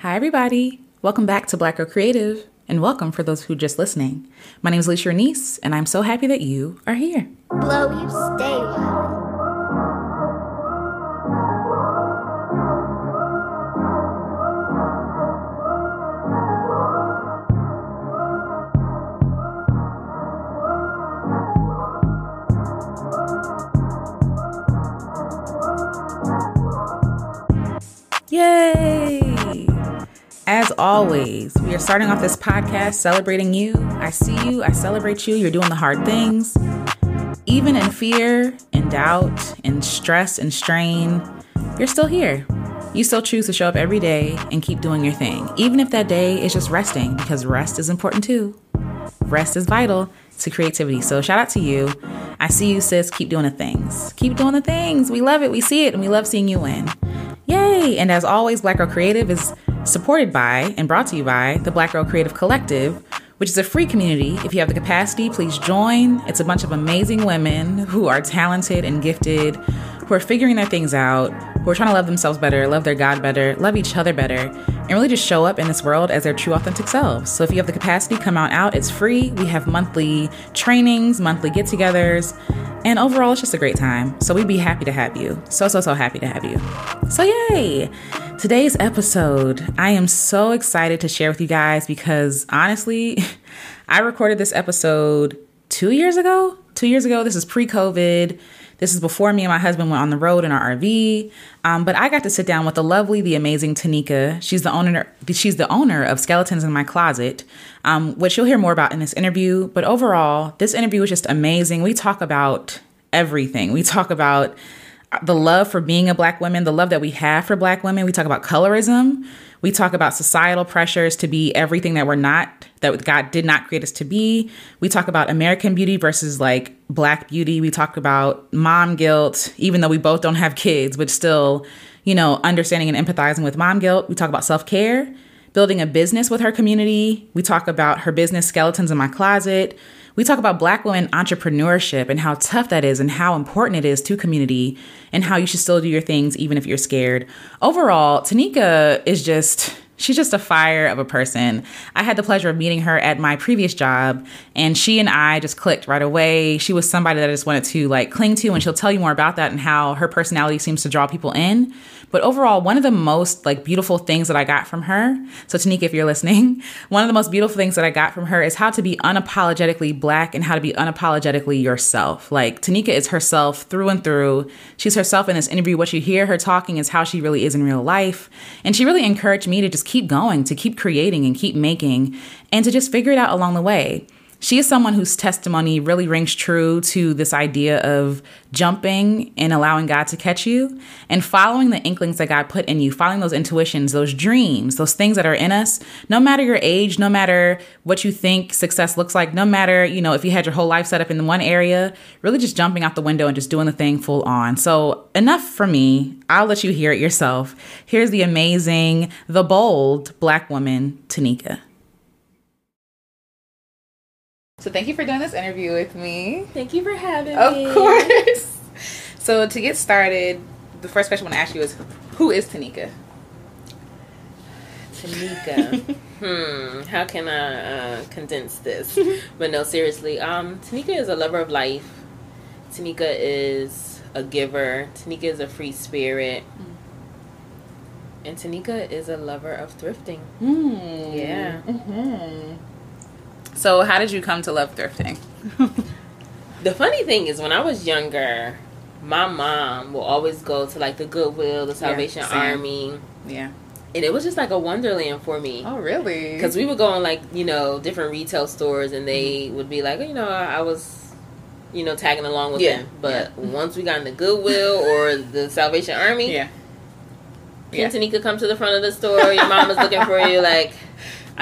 Hi, everybody. Welcome back to Black Girl Creative, and welcome for those who are just listening. My name is Alecia Renise, and I'm so happy that you are here. Blow you stay low. Yay! Always, we are starting off this podcast celebrating you. I see you, I celebrate you. You're doing the hard things. Even in fear and doubt and stress and strain, you're still here. You still choose to show up every day and keep doing your thing, even if that day is just resting, because rest is important too. Rest is vital to creativity. So, shout out to you. I see you, sis. Keep doing the things. Keep doing the things. We love it. We see it, and we love seeing you win. Yay! And as always, Black Girl Creative is supported by and brought to you by the Black Girl Creative Collective, which is a free community. If you have the capacity, please join. It's a bunch of amazing women who are talented and gifted, who are figuring their things out, who are trying to love themselves better, love their God better, love each other better, and really just show up in this world as their true, authentic selves. So if you have the capacity, come on out. It's free. We have monthly trainings, monthly get togethers, and overall, it's just a great time. So we'd be happy to have you. So, so, so happy to have you. So, yay! Today's episode, I am so excited to share with you guys because honestly, I recorded this episode two years ago. Two years ago. This is pre COVID. This is before me and my husband went on the road in our RV. Um, but I got to sit down with the lovely, the amazing Taneaka. She's the owner. She's the owner of Skeletons in My Closet, um, which you'll hear more about in this interview. But overall, this interview was just amazing. We talk about everything. We talk about the love for being a black woman, the love that we have for black women. We talk about colorism. We talk about societal pressures to be everything that we're not, that God did not create us to be. We talk about American beauty versus like black beauty. We talk about mom guilt, even though we both don't have kids, but still, you know, understanding and empathizing with mom guilt. We talk about self care, building a business with her community. We talk about her business, Skeletons in My Closet. We talk about Black women entrepreneurship and how tough that is and how important it is to community and how you should still do your things even if you're scared. Overall, Taneaka is just she's just a fire of a person. I had the pleasure of meeting her at my previous job, and she and I just clicked right away. She was somebody that I just wanted to like cling to, and she'll tell you more about that and how her personality seems to draw people in. But overall, one of the most like beautiful things that I got from her. So Taneaka, if you're listening, one of the most beautiful things that I got from her is how to be unapologetically black and how to be unapologetically yourself. Like Taneaka is herself through and through. She's herself in this interview. What you hear her talking is how she really is in real life. And she really encouraged me to just keep going, to keep creating and keep making, and to just figure it out along the way she is someone whose testimony really rings true to this idea of jumping and allowing God to catch you and following the inklings that God put in you, following those intuitions, those dreams, those things that are in us, no matter your age, no matter what you think success looks like, no matter, you know, if you had your whole life set up in one area, really just jumping out the window and just doing the thing full on. So, enough for me. I'll let you hear it yourself. Here's the amazing, the bold black woman, Taneaka. So thank you for doing this interview with me. Thank you for having of me. Of course. So to get started, the first question I want to ask you is, who is Taneaka? Taneaka. hmm. How can I uh, condense this? but no, seriously. Um, Taneaka is a lover of life. Taneaka is a giver. Taneaka is a free spirit. Mm. And Taneaka is a lover of thrifting. Mm. Yeah. Mm-hmm. So, how did you come to love thrifting? the funny thing is, when I was younger, my mom will always go to like the Goodwill, the Salvation yeah, Army. Yeah. And it was just like a wonderland for me. Oh, really? Because we would go in like, you know, different retail stores and they mm-hmm. would be like, you know, I was, you know, tagging along with yeah. them. But yeah. once we got in the Goodwill or the Salvation Army, yeah. Yeah. Taneaka come to the front of the store, your mom is looking for you, like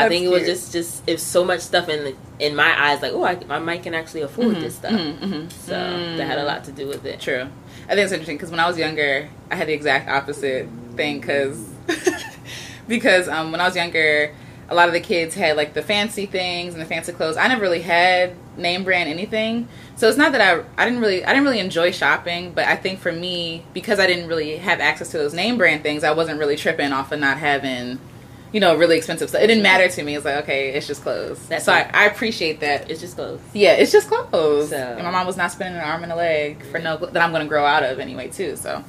I think it was just just it's so much stuff in the, in my eyes like oh I, I might can actually afford mm-hmm, this stuff. mm-hmm, mm-hmm. so that had a lot to do with it. True. I think it's interesting because when I was younger I had the exact opposite thing because because um, when I was younger a lot of the kids had like the fancy things and the fancy clothes. I never really had name brand anything. So it's not that I I didn't really I didn't really enjoy shopping but I think for me because I didn't really have access to those name brand things I wasn't really tripping off of not having you know, really expensive stuff. It didn't matter to me. It's like, okay, it's just clothes. That's so I. I appreciate that. It's just clothes. Yeah, it's just clothes. So- And my mom was not spending an arm and a leg for no that I'm going to grow out of anyway too. So,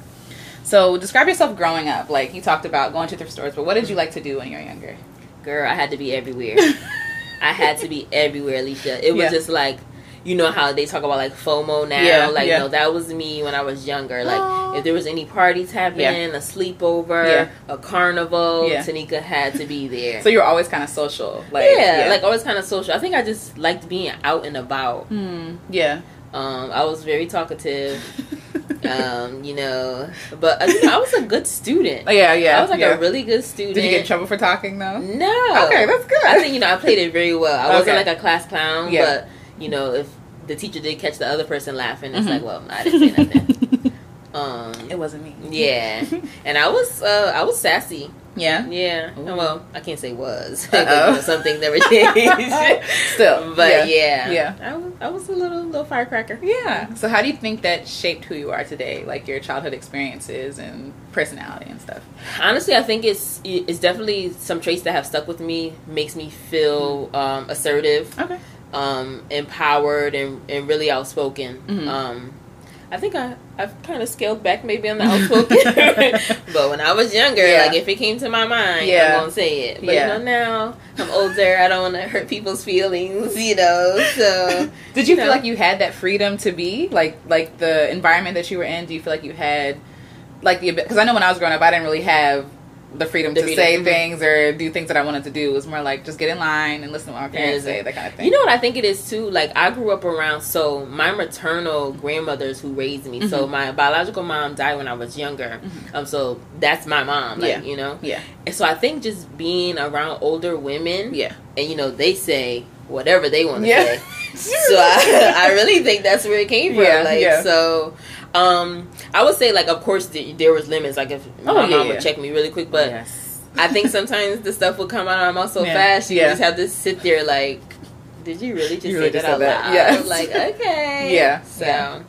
so describe yourself growing up. Like you talked about going to thrift stores, but what did you like to do when you were younger? Girl, I had to be everywhere. I had to be everywhere, Alecia. It was Yeah. just like, you know how they talk about like FOMO now. Yeah, like, yeah. no, that was me when I was younger. Like. If there was any parties happening, a sleepover, Yeah. a carnival, Yeah. Taneaka had to be there. So you were always kind of social, like yeah, like always kind of social. I think I just liked being out and about. Hmm, yeah. Um, I was very talkative. um, you know, but I, I was a good student. Oh, yeah, yeah. I was like yeah. a really good student. Did you get in trouble for talking though? No. Okay, that's good. I think you know I played it very well. I wasn't like a class clown, Yeah. but you know if the teacher did catch the other person laughing, it's Mhm. like, well, I didn't say nothing. um, it wasn't me. yeah, and I was uh, I was sassy. Yeah. Yeah, Ooh. well, I can't say was. Uh-oh. You know, Something never changed. Still, but yeah. yeah, Yeah. I was, I was a little little firecracker. Yeah. So how do you think that shaped who you are today? Like your childhood experiences and personality and stuff. Honestly, I think it's it's definitely some traits that have stuck with me. Makes me feel um, assertive. Okay. um, empowered and, and really outspoken. Mhm. Um, I think I, I've kind of scaled back maybe on the outspoken. but when I was younger, Yeah. like if it came to my mind, Yeah. I'm going to say it. But Yeah. you know, now I'm older. I don't want to hurt people's feelings, you know, so. Did you No. feel like you had that freedom to be like like the environment that you were in? Do you feel like you had like the because I know when I was growing up, I didn't really have the freedom The to freedom, say mhm. things or do things that I wanted to do. It was more like just get in line and listen to what my parents Yeah. say, that kind of thing. You know what I think it is too? Like I grew up around so my maternal grandmothers who raised me. So Mm-hmm. my biological mom died when I was younger. Um, so that's my mom. Like Yeah. you know. Yeah. And so I think just being around older women. Yeah. And you know they say whatever they want to Yeah. say. So I, I really think that's where it came from. Yeah, like yeah. so. Um, I would say like of course th- there was limits. Like if my Oh, mom yeah, would check me really quick, but yes. I think sometimes the stuff would come out of my mouth so Yeah. fast, you Yeah. just have to sit there like, did you really just You say really that just out that. loud? Yes. Like, okay. Yeah. So.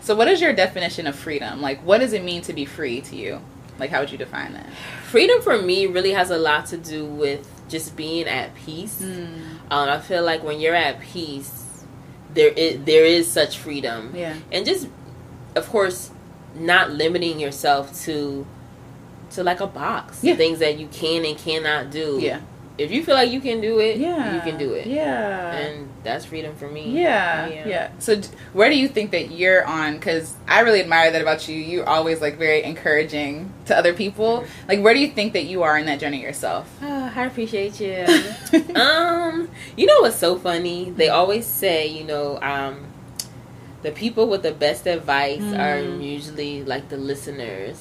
So what is your definition of freedom? Like what does it mean to be free to you? Like how would you define that? freedom for me really has a lot to do with just being at peace. Hmm. Um, I feel like when you're at peace, there is, there is such freedom. Yeah. And just, of course, not limiting yourself to to like a box. Yeah. Things that you can and cannot do. Yeah. If you feel like you can do it, Yeah. you can do it. Yeah. And that's freedom for me. Yeah, yeah. So, where do you think that you're on? Because I really admire that about you. You're always like very encouraging to other people. Like, where do you think that you are in that journey yourself? Ah, I appreciate you. um, you know what's so funny? They always say, you know, um, the people with the best advice are Mm. usually like the listeners,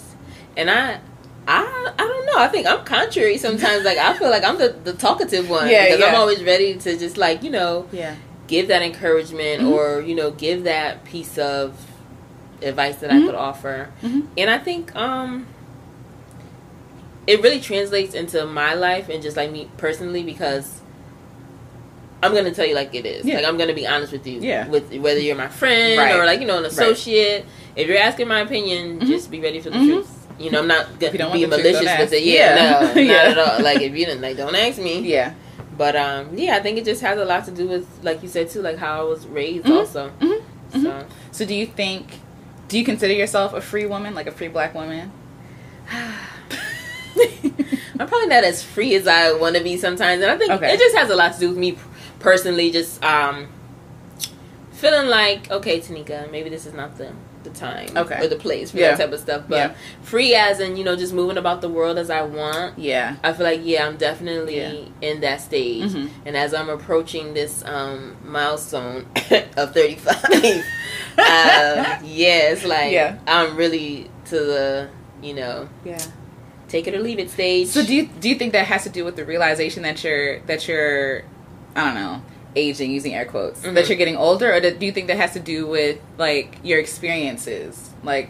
and I. I, I don't know. I think I'm contrary sometimes. Like I feel like I'm the, the talkative one Yeah, because I'm always ready to just like you know Yeah, give that encouragement Mhm. or you know give that piece of advice that Mhm. I could offer. Mhm. And I think um it really translates into my life and just like me personally because I'm gonna tell you like it is. Yeah. Like I'm gonna be honest with you. Yeah. With whether you're my friend Right. or like you know an associate. If you're asking my opinion, Mhm. just be ready for the Mhm. truth. You know, I'm not gonna be want the truth, malicious with it. Yeah, Yeah. no, Yeah. not at all. Like if you didn't like, don't ask me. yeah. But um, yeah, I think it just has a lot to do with, like you said too, like how I was raised Mhm. also. Mhm. Mhm. So So, do you think? Do you consider yourself a free woman, like a free black woman? I'm probably not as free as I want to be sometimes, and I think Okay. it just has a lot to do with me personally, just um, feeling like okay, Taneaka, maybe this is not the the time Okay. or the place for Yeah. that type of stuff. But Yeah. free as in you know just moving about the world as I want. Yeah. I feel like yeah, I'm definitely Yeah. in that stage, Mhm. and as I'm approaching this um, milestone of 35, uh, yeah, it's like Yeah. I'm really to the you know Yeah. take it or leave it stage. So do you do you think that has to do with the realization that you're that you're I don't know aging using air quotes that Mhm. you're getting older or do you think that has to do with like your experiences like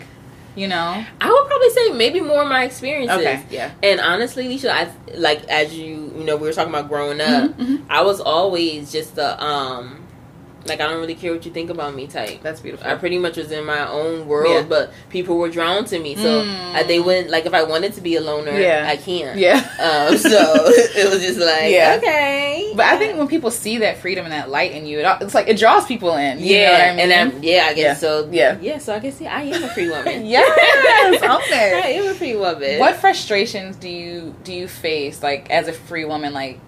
you know I would probably say maybe more my experiences. okay yeah And honestly, Leisha, I like as you you know we were talking about growing up. Mhm, mhm. I was always just the um Like I don't really care what you think about me type. That's beautiful. I pretty much was in my own world, Yeah. but people were drawn to me. So Mm. uh, they wouldn't like if I wanted to be a loner, Yeah. I can't. yeah. Um, so it was just like, Yeah. okay. But I think when people see that freedom and that light in you, it, it's like it draws people in. You yeah, I mean? and I'm, yeah, I guess Yeah. so. Yeah. yeah. So I guess yeah, I am a free woman. Yes, okay. I am a free woman. what frustrations do you do you face like as a free woman like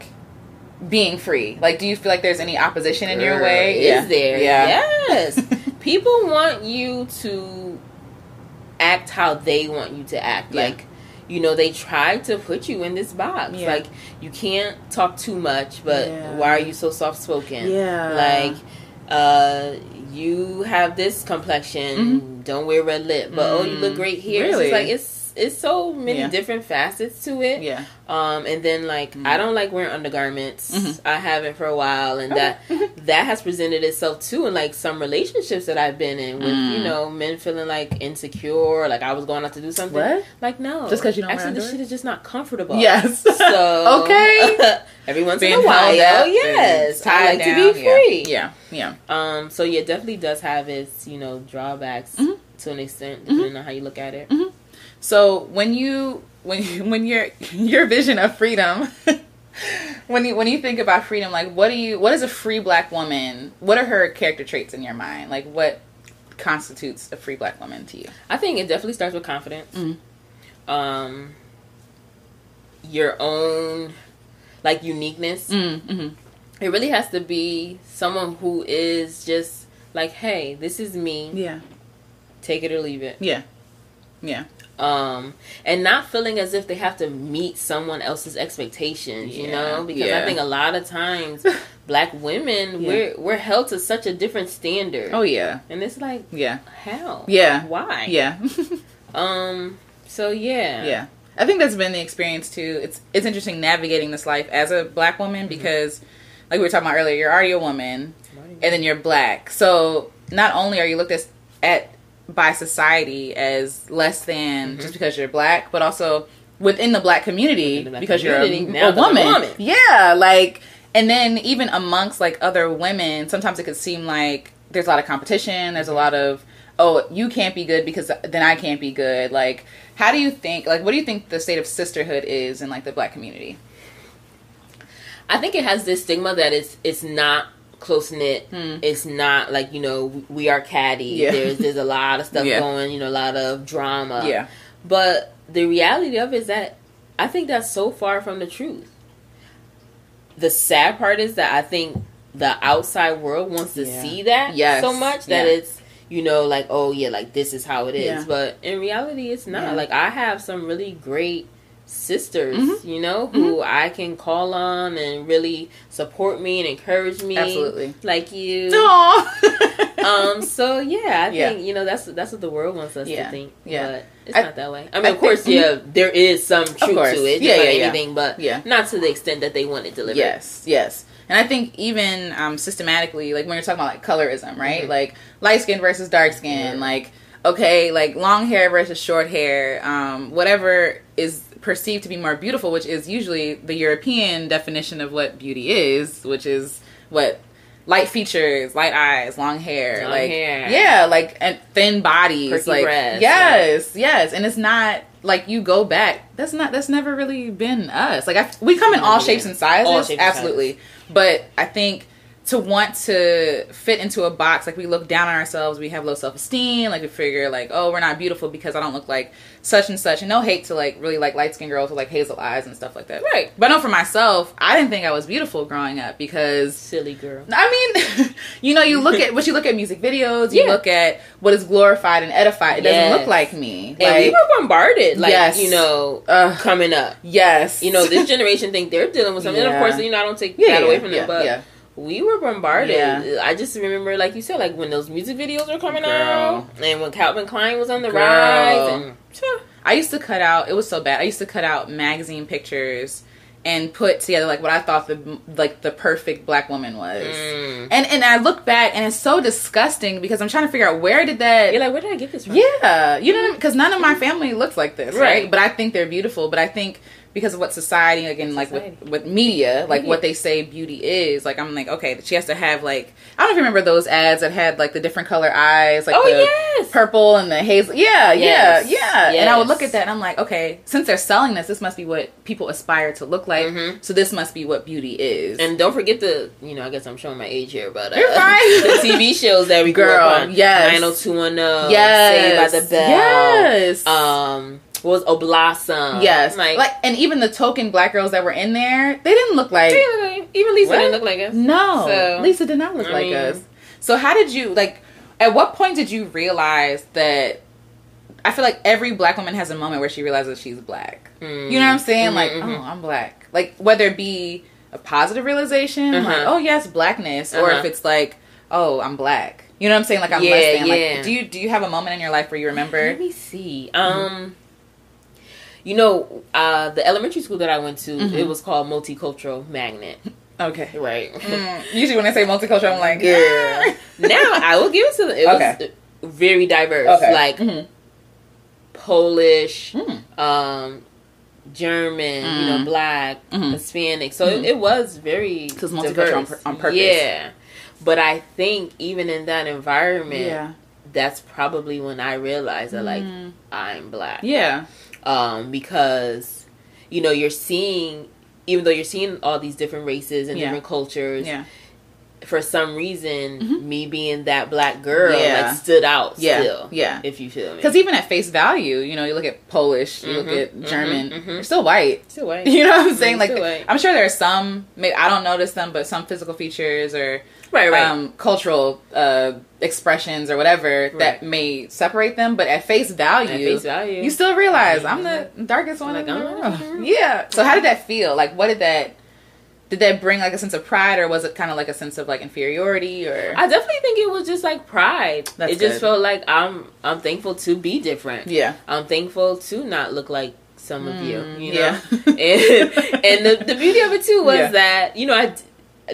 being free like do you feel like there's any opposition in your way Is there? yeah Yes. People want you to act how they want you to act. Yeah. Like, you know, they try to put you in this box. Yeah. Like, you can't talk too much, but why are you so soft spoken? Yeah. Like, uh, you have this complexion. Don't wear red lip, but oh, you look great here. It's Mm-hmm. Really? just like it's it's so many Yeah. different facets to it. yeah Um, and then like Mm-hmm. I don't like wearing undergarments. Mhm. I haven't for a while, and that that has presented itself too in like some relationships that I've been in with Mm. you know men feeling like insecure, like I was going out to do something. What? Like no, just because you don't actually the underwear? shit is just not comfortable. yes So okay every once Being in a while, yes, I tied like to down. be free. yeah yeah, yeah. Um. So yeah, it definitely does have its you know drawbacks Mhm. to an extent, depending on how you look at it. So when you when you, when your your vision of freedom when you when you think about freedom like what do you what is a free black woman what are her character traits in your mind like what constitutes a free black woman to you I think it definitely starts with confidence. Mhm. Um, your own like uniqueness. mm-hmm. It really has to be someone who is just like, hey, this is me. yeah Take it or leave it. yeah yeah Um, and not feeling as if they have to meet someone else's expectations. You know, because Yeah. I think a lot of times black women Yeah. we're we're held to such a different standard. oh yeah and it's like yeah how? Yeah. Why? yeah Um. So yeah. Yeah. I think that's been the experience too. It's it's interesting navigating this life as a black woman because like we were talking about earlier, you're already a woman and then you're black. So not only are you looked at, at by society as less than mm-hmm. just because you're black, but also within the black community the black because community, you're a, a I'm a woman. woman. Yeah, like and then even amongst like other women, sometimes it could seem like there's a lot of competition, there's a mm-hmm. lot of oh, you can't be good because then I can't be good. Like how do you think like what do you think the state of sisterhood is in like the black community? I think it has this stigma that it's it's not close knit. Hmm. It's not like you know we- are catty. Yeah. There's there's a lot of stuff Yeah. going. You know, a lot of drama. yeah. But the reality of it is that I think that's so far from the truth. The sad part is that I think the outside world wants to Yeah. see that Yes. so much that it's you know like oh yeah like this is how it is. But in reality, it's not. Like I have some really great sisters, Mhm. you know, who I can call on and really support me and encourage me. Absolutely. Like you. Um. So yeah, I Yeah. think you know that's that's what the world wants us Yeah. to think. Yeah. But it's I- not that way. I mean, I of course, think- yeah, there is some truth to it, Yeah, yeah, yeah. anything, but Yeah. not to the extent that they want it delivered. Yes, yes. And I think even um, systematically, like when you're talking about like colorism, right? Mhm. Like light skin versus dark skin, like okay, like long hair versus short hair, um, whatever is perceived to be more beautiful, which is usually the European definition of what beauty is, which is what light features, light eyes, long hair, Long like hair. yeah, like and thin bodies, Perky like breasts, yes, yes, and it's not like you go back. That's not. That's never really been us. Like I, we come in all shapes and sizes, All shapes and absolutely. But I think to want to fit into a box, like we look down on ourselves, we have low self esteem, like we figure like, oh, we're not beautiful because I don't look like such and such. And no hate to like really like light skinned girls with like hazel eyes and stuff like that. Right. But I know for myself, I didn't think I was beautiful growing up because Silly girl. I mean, you know, you look at what you look at music videos, you Yeah. look at what is glorified and edified. It doesn't look like me. And we Like, were bombarded, like Yes. you know, Ugh. coming up. yes, You know, this generation think they're dealing with something. And of course, you know, I don't take yeah, that away from yeah, them, but yeah. We were bombarded. Yeah. I just remember, like you said, like when those music videos were coming Girl. out, and when Calvin Klein was on the Girl. rise, and Phew. I used to cut out. It was so bad. I used to cut out magazine pictures and put together like what I thought the like the perfect black woman was. Mm. And and I look back and it's so disgusting because I'm trying to figure out where did that you're like, where did I get this from? Yeah, you know, because none of my family looks like this, right. Right. But I think they're beautiful. But I think because of what society again like Society. with with media like Media. what they say beauty is like i'm like okay she has to have like i don't know if you remember those ads that had like the different color eyes like Oh, the yes. purple and the hazel yeah Yes. yeah yeah and i would look at that and i'm like okay since they're selling this this must be what people aspire to look like Mhm. so this must be what beauty is And don't forget the, you know, I guess I'm showing my age here, but uh, You're fine. the TV shows that we grew Girl, up on. yes. 90210, yes Saved by the Bell. yes Um, what was Oblossom? yes Like, like and even the token black girls that were in there they didn't look like even Lisa What? didn't look like us. No, So, Lisa did not look I like mean- us. So how did you like? At what point did you realize that? I feel like every black woman has a moment where she realizes she's black. Mm. You know what I'm saying? Mhm, like, mhm. oh, I'm black. Like whether it be a positive realization, like, Uh-huh. oh yes, blackness, or Uh-huh. if it's like, oh, I'm black. You know what I'm saying? Like I'm Yeah, less than. yeah. Like, do you do you have a moment in your life where you remember? Let me see. Um, you know, uh, the elementary school that I went to, Mhm. it was called Multicultural Magnet. Okay. Right. Mm, usually when I say multicultural, I'm like, Girl. "Ah." now I will give it to them. It was Okay. very diverse. Okay. Like Mhm. Polish, Mm. um, German, you know, Mm. black, Mhm. Hispanic. So it, it was very it's multicultural on pur- on purpose. Yeah. But I think even in that environment, Yeah. that's probably when I realized that like Mm. I'm black. Yeah. Um, because you know you're seeing, even though you're seeing all these different races and Yeah. different cultures, Yeah. For some reason, Mhm. me being that black girl Yeah. like stood out. Yeah. Still, Yeah. If you feel me, Because even at face value, you know, you look at Polish, you look Mhm, at mhm, German, mhm. they're still white. still white. You know what I'm saying? Like. I'm sure there are some. Maybe I don't notice them, but some physical features or right, right. um, cultural uh, expressions or whatever that may separate them. But at face value, At face value, you still realize I'm the darkest one Like, in the I'm world. the- Yeah. So how did that feel? Like, what did that? Did that bring like a sense of pride, or was it kind of like a sense of like inferiority, or I definitely think it was just like pride. That's it just felt like I'm I'm thankful to be different. yeah, I'm thankful to not look like some of you. Mm, You know, yeah. and and the, the beauty of it too was Yeah. that you know I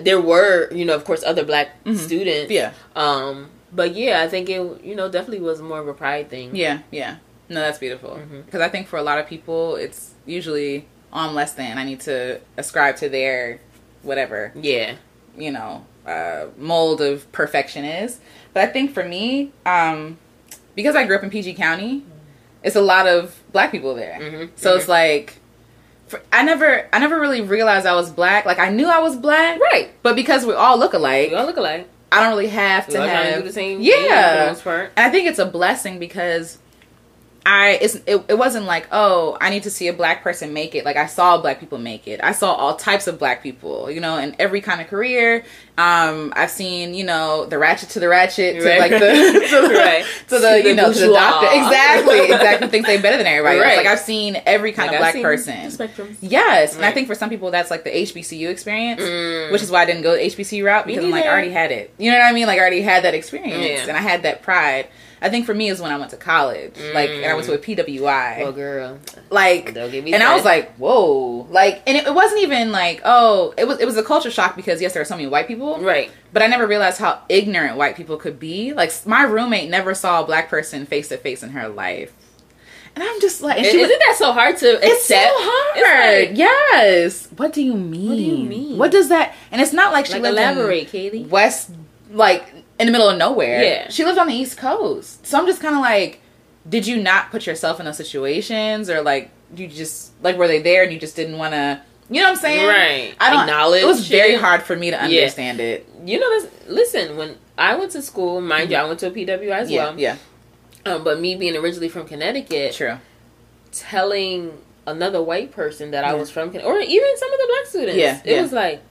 there were you know of course other black Mhm. students. yeah, Um, but yeah, I think it you know definitely was more of a pride thing. yeah, yeah. No, that's beautiful because I think for a lot of people, it's usually on less than. I need to ascribe to their whatever Yeah. you know uh, mold of perfection is. But I think for me, um, because I grew up in PG County, it's a lot of black people there. Mhm, So it's like. For, I never, I never really realized I was black. Like I knew I was black, Right. but because we all look alike, We all look alike. I don't really have to have do the same Yeah. thing for the most part. and I think it's a blessing because I it's it, it wasn't like oh I need to see a black person make it like I saw black people make it I saw all types of black people you know in every kind of career um I've seen you know the ratchet to the ratchet to Right. like the to the, Right. to the you the know to the doctor exactly exactly thinks they better than everybody. Right. like I've seen every kind Like, of black person spectrum. yes and I think for some people that's like the HBCU experience Mm. which is why I didn't go the HBCU route because I'm like I already had it. You know what I mean? Like I already had that experience Yeah. and I had that pride. I think for me is when I went to college, like, and I went to a mm. PWI, Well, girl, like, don't get me. and I was like, whoa, like, and it, it wasn't even like, oh, it was it was a culture shock because yes, there are so many white people, right. but I never realized how ignorant white people could be. Like, my roommate never saw a black person face to face in her life, and I'm just like, and she Isn't was- that so hard to accept? it's so hard. It's like- yes. What do you mean? What do you mean? What does that? And it's not like she Like lived in elaborate, Katie. West, like in the middle of nowhere. Yeah. She lived on the East Coast. So I'm just kind of like, did you not put yourself in those situations, or like you just like were they there and you just didn't want to? You know what I'm saying? Right. I don't. Acknowledge It was very hard for me to understand it. You know, this, listen. When I went to school, mind you, I went to a PW as Yeah. well. Yeah. Um, but me being originally from Connecticut, True. telling another white person that I was from, or even some of the black students, Yeah, it yeah. was like,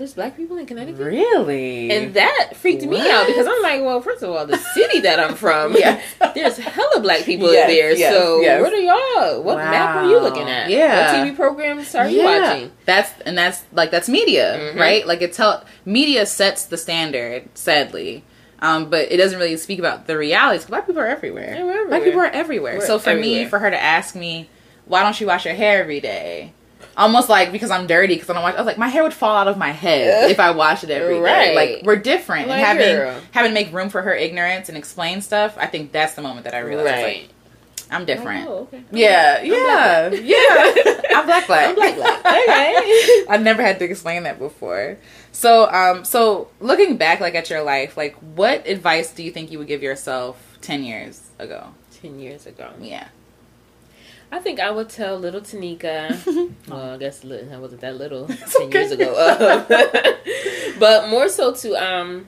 "There's black people in Connecticut." Really. And that freaked me out because I'm like, well, first of all, the city that I'm from, Yeah. there's hella black people Yes, there. yes, so yes. what are y'all? What map are you looking at? Yeah. What TV programs are you watching? That's and that's like that's media, Mhm. right? Like it's tell media sets the standard, sadly. Um, but it doesn't really speak about the realities. Black people are everywhere. Yeah, we're Black people are everywhere. We're so for me, for her to ask me, why don't you wash your hair every day? Almost like because I'm dirty because I don't wash. I was like, my hair would fall out of my head if I wash it every day. Right. Like we're different, Like, and having girl. having to make room for her ignorance and explain stuff. I think that's the moment that I realized. I was Right. like, I'm different. Oh, okay. Yeah, yeah, yeah. I'm black black. I'm black black. Okay. I've never had to explain that before. So, um, so looking back, like at your life, like what advice do you think you would give yourself ten years ago? Ten years ago. Yeah. I think I would tell little Taneaka. well, I guess I wasn't that little ten okay. years ago, uh, but more so to um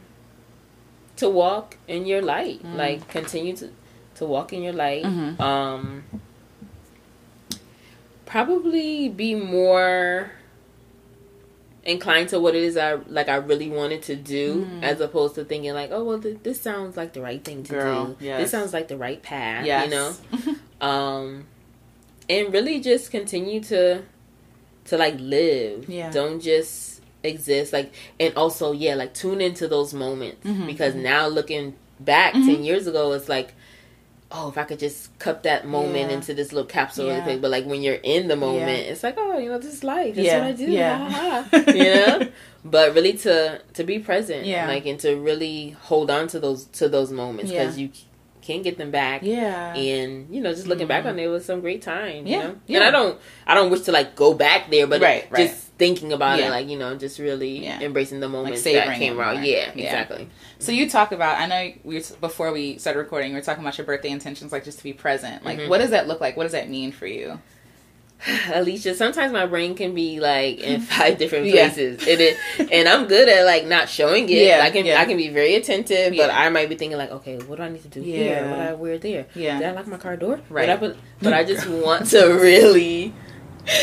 to walk in your light, Mm. like continue to to walk in your light. Mhm. Um, probably be more inclined to what it is I like I really wanted to do Mm. as opposed to thinking like oh well th- this sounds like the right thing to Girl, do yes. this sounds like the right path Yes. you know um and really just continue to to like live Yeah. don't just exist like and also yeah like tune into those moments Mhm. because now looking back Mhm. 10 years ago it's like oh if i could just cup that moment Yeah. into this little capsule Yeah. quick but like when you're in the moment Yeah. it's like oh you know this is life this Yeah. is what i do Yeah. ha, ha, ha. you know but really to to be present Yeah. like and to really hold on to those to those moments because you can't get them back Yeah. and you know just looking back on it, it was some great time you Yeah, know yeah. and i don't i don't wish to like go back there but Right, right. just thinking about Yeah. it like you know just really Yeah. embracing the moments savoring that came around yeah, Yeah. exactly So you talk about. I know we were, before we started recording, we were talking about your birthday intentions, like just to be present. Like, Mhm. what does that look like? What does that mean for you? alecia sometimes my brain can be like in five different Yeah. places and it and i'm good at like not showing it Yeah, i can yeah. i can be very attentive but i might be thinking like okay what do i need to do here Yeah. what do i wear there Yeah. did i lock my car door Right. I put, but i just want to really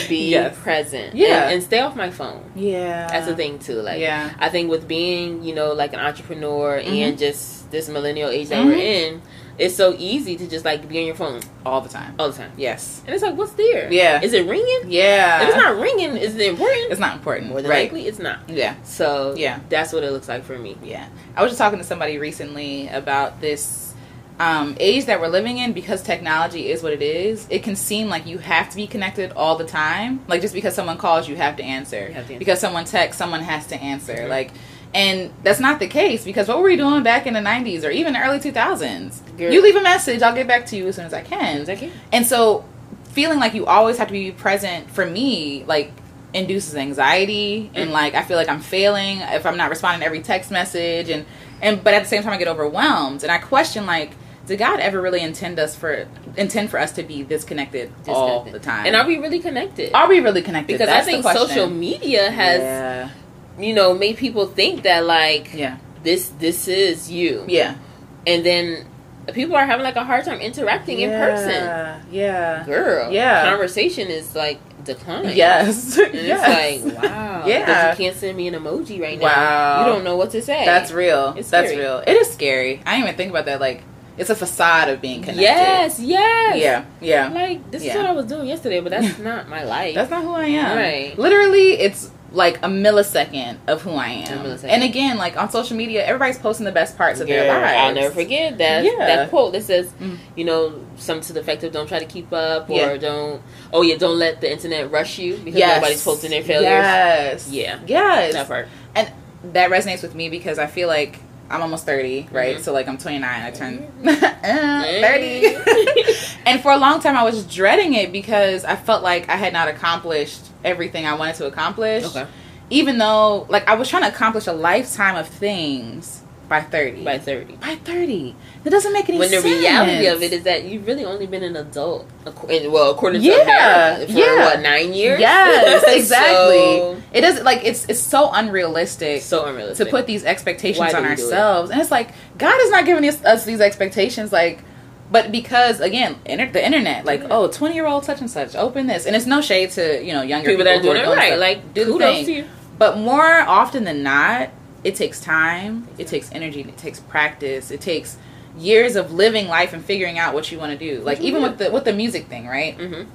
be Yes. present Yeah. and, and stay off my phone Yeah. That's the thing too. Like Yeah. I think with being, you know, like an entrepreneur Mhm. and just this millennial age that Mhm. we're in, it's so easy to just like be on your phone All the time. all the time. Yes. And it's like, what's there? Yeah. Is it ringing? Yeah. If it's not ringing, is it important? It's not important. More than right. likely, it's not. Yeah. So Yeah. that's what it looks like for me. Yeah. I was just talking to somebody recently about this um, age that we're living in because technology is what it is. It can seem like you have to be connected all the time. Like just because someone calls, you have to answer. You have to answer. Because someone texts, someone has to answer. Mhm. Like, and that's not the case because what were we doing back in the 90s or even the early 2000s? Girl. You leave a message, I'll get back to you as soon as I As can. I can. And so feeling like you always have to be present for me, like induces anxiety and Mm. like I feel like I'm failing if I'm not responding to every text message and and but at the same time I get overwhelmed and I question like did God ever really intend us for intend for us to be disconnected, all Disconnected. the time? And are we really connected? Are we really connected? because That's I think social media has, yeah. You know, made people think that like yeah this this is you. yeah And then people are having like a hard time interacting in person. Yeah. Yeah. girl. Yeah. Conversation is like declining. Yes. And yes. it's like, wow. Yeah. You can't send me an emoji right now. Wow. You don't know what to say. That's real. It's That's scary. real. It is scary. I didn't even think about that. Like, it's a facade of being connected. Yes, yes. Yeah. Yeah. Like, this Yeah. is what I was doing yesterday, but that's not my life. That's not who I am. Right. Literally, it's like a millisecond of who I am. And again, like on social media, everybody's posting the best parts of their lives. I'll never forget that Yeah. that quote that says, Mm. you know, something to the effect of "Don't try to keep up" or Yeah. "Don't." Oh yeah, don't let the internet rush you because Yes. nobody's posting their failures. Yes. Yeah. Yes. That part. And that resonates with me because I feel like I'm almost 30, right? Mhm. So like I'm 29, I turn Mm-hmm. 30. and for a long time I was dreading it because I felt like I had not accomplished everything I wanted to accomplish. Okay. Even though like I was trying to accomplish a lifetime of things by 30. By thirty. By 30. That doesn't make any sense. when the reality of it is that you've really only been an adult, well, according to Yeah, America, for yeah. what nine years? Yes, exactly. so, it doesn't like it's it's so unrealistic so unrealistic. to put these expectations Why on we do it? ourselves and it's like god is not giving us, us these expectations like but because again inter- the internet like oh 20 year old such and such open this and it's no shade to you know younger people people, that are doing it right, stuff. like do the thing. to you. but more often than not it takes time it takes energy it takes practice it takes years of living life and figuring out what you want to do like even with the with the music thing right Mm-hmm.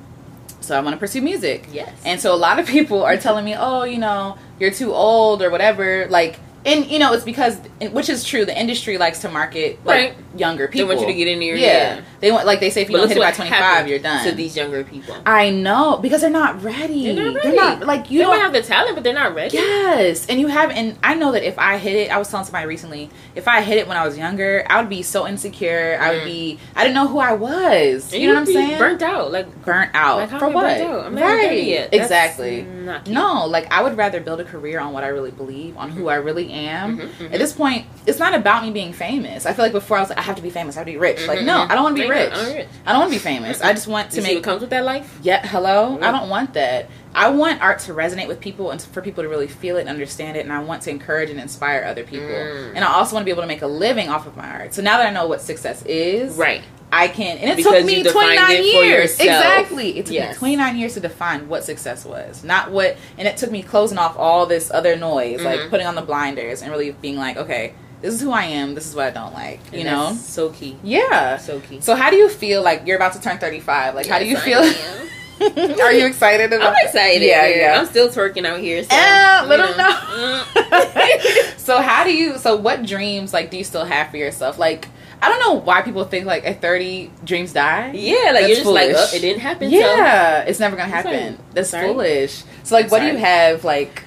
so i want to pursue music Yes. and so a lot of people are telling me, "Oh, you know, you're too old or whatever." Like and you know it's because which is true the industry likes to market like Right. younger people They want you to get in there. yeah. Yeah. they want like they say if you But don't hit it by 25 you're done to these younger people. i know because they're not ready They're not they're not like you they don't might have the talent, but they're not ready. Yes, and you have, and I know that if I hit it, I was telling somebody recently, if I hit it when I was younger, I would be so insecure. I would Mm. be, I didn't know who I was. And you know what I'm saying? Burnt out. Like, Burnt out like for what? out? I'm right? 30 Exactly. No, like I would rather build a career on what I really believe, on who I really am. Mhm, mhm. At this point, it's not about me being famous. I feel like before I was like, I have to be famous, I have to be rich. Like, Mhm, no, mhm. I don't want to be Like, rich. I don't want to be famous. I just want to You see make what comes with that life? yeah, hello. I don't want that. I want art to resonate with people and for people to really feel it and understand it. And I want to encourage and inspire other people. Mm. And I also want to be able to make a living off of my art. So now that I know what success is, Right. I can. And it Because took me 29 years. Exactly. It took Yes. me 29 years to define what success was, not what. And it took me closing off all this other noise, like Mhm. putting on the blinders and really being like, okay, this is who I am. This is what I don't like. You And know. that's so key. Yeah. So key. So how do you feel like you're about to turn 35? Like how do you I feel? Are you excited about I'm excited. Yeah, Yeah. I'm still twerking out here. So, you let 'em Mm. so how do you so what dreams like do you still have for yourself? Like I don't know why people think like at 30 dreams die. yeah, like That's you're just like, oh, it didn't happen. So. Yeah, it's never gonna It's like, happen. That's sorry. foolish. So like I'm what do you have like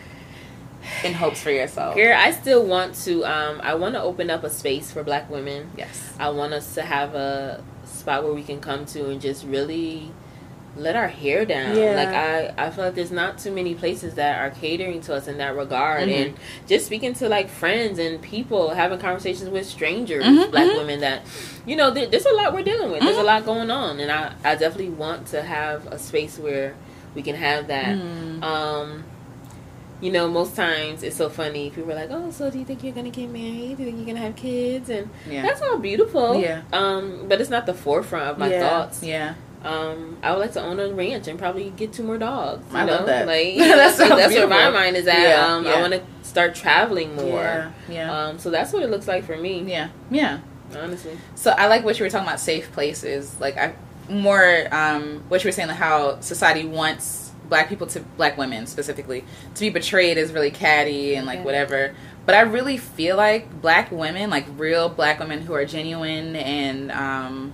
in hopes for yourself? Here, I still want to. Um, I want to open up a space for Black women. Yes. I want us to have a spot where we can come to and just really let our hair down. Yeah. Like I, I feel like there's not too many places that are catering to us in that regard, Mhm. and just speaking to like friends and people, having conversations with strangers, Mhm, Black mhm. women. That you know, there, there's a lot we're dealing with. There's a Mhm. lot going on, and I, I definitely want to have a space where we can have that. Mm. Um, you know, most times it's so funny. People are like, "Oh, so do you think you're gonna get married? Do you think you're gonna have kids?" And Yeah. that's all beautiful. Yeah. Um, but it's not the forefront of my yeah. thoughts. Yeah. Um, I would like to own a ranch and probably get two more dogs. You I know? love that. Like That that's, sounds that's where my mind is at. Yeah, um, yeah. I want to start traveling more. Yeah. Yeah. Um, so that's what it looks like for me. yeah. Yeah. Honestly. So I like what you were talking about safe places. Like I more um what you were saying like how society wants black people to black women specifically to be betrayed as really catty and like whatever. But I really feel like black women, like real black women who are genuine and um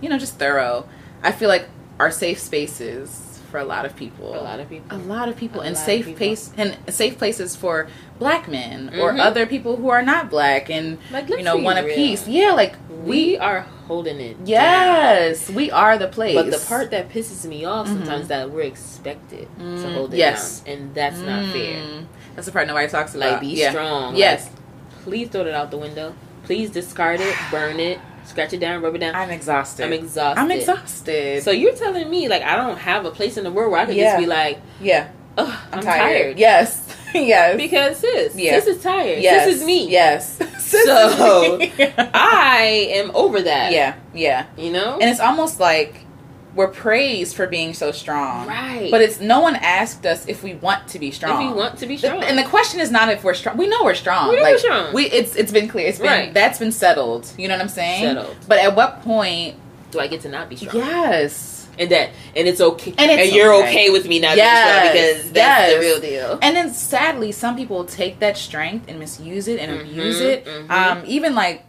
you know just thorough. I feel like are safe spaces for a lot of people. For a lot of people. A lot of people A and safe people. place and safe places for black men or Mhm. other people who are not black and Like, you know want a piece. Yeah, like We are holding it. down. Yes, we are the place. But the part that pisses me off Mhm. sometimes that we're expected to Mm, hold it yes. down, and that's not fair. Mm. That's the part nobody talks about. Like, be Yeah. strong. Yes, Like, please throw it out the window. Please discard it, burn it, scratch it down, rub it down. I'm exhausted. I'm exhausted. I'm exhausted. So you're telling me like I don't have a place in the world where I could Yeah. just be like, yeah, I'm, I'm, tired. tired. Yes, yes, Because sis, Yeah. sis is tired. yes. Sis is me. Yes. So. I am over that. yeah, yeah. You know? And it's almost like we're praised for being so strong, right. But it's no one asked us if we want to be strong. if you want to be strong. and the question is not if we're strong. We know we're strong. We know like, we're strong. We it's it's been clear. It's been Right. that's been settled. You know what I'm saying? Settled. But at what point? do I get to not be strong? Yes. And that and it's okay. And it's you're okay. okay with me not Yes. being strong because that's Yes. the real deal. And then sadly, some people take that strength and misuse it and Mhm, abuse it. mhm. Um, even like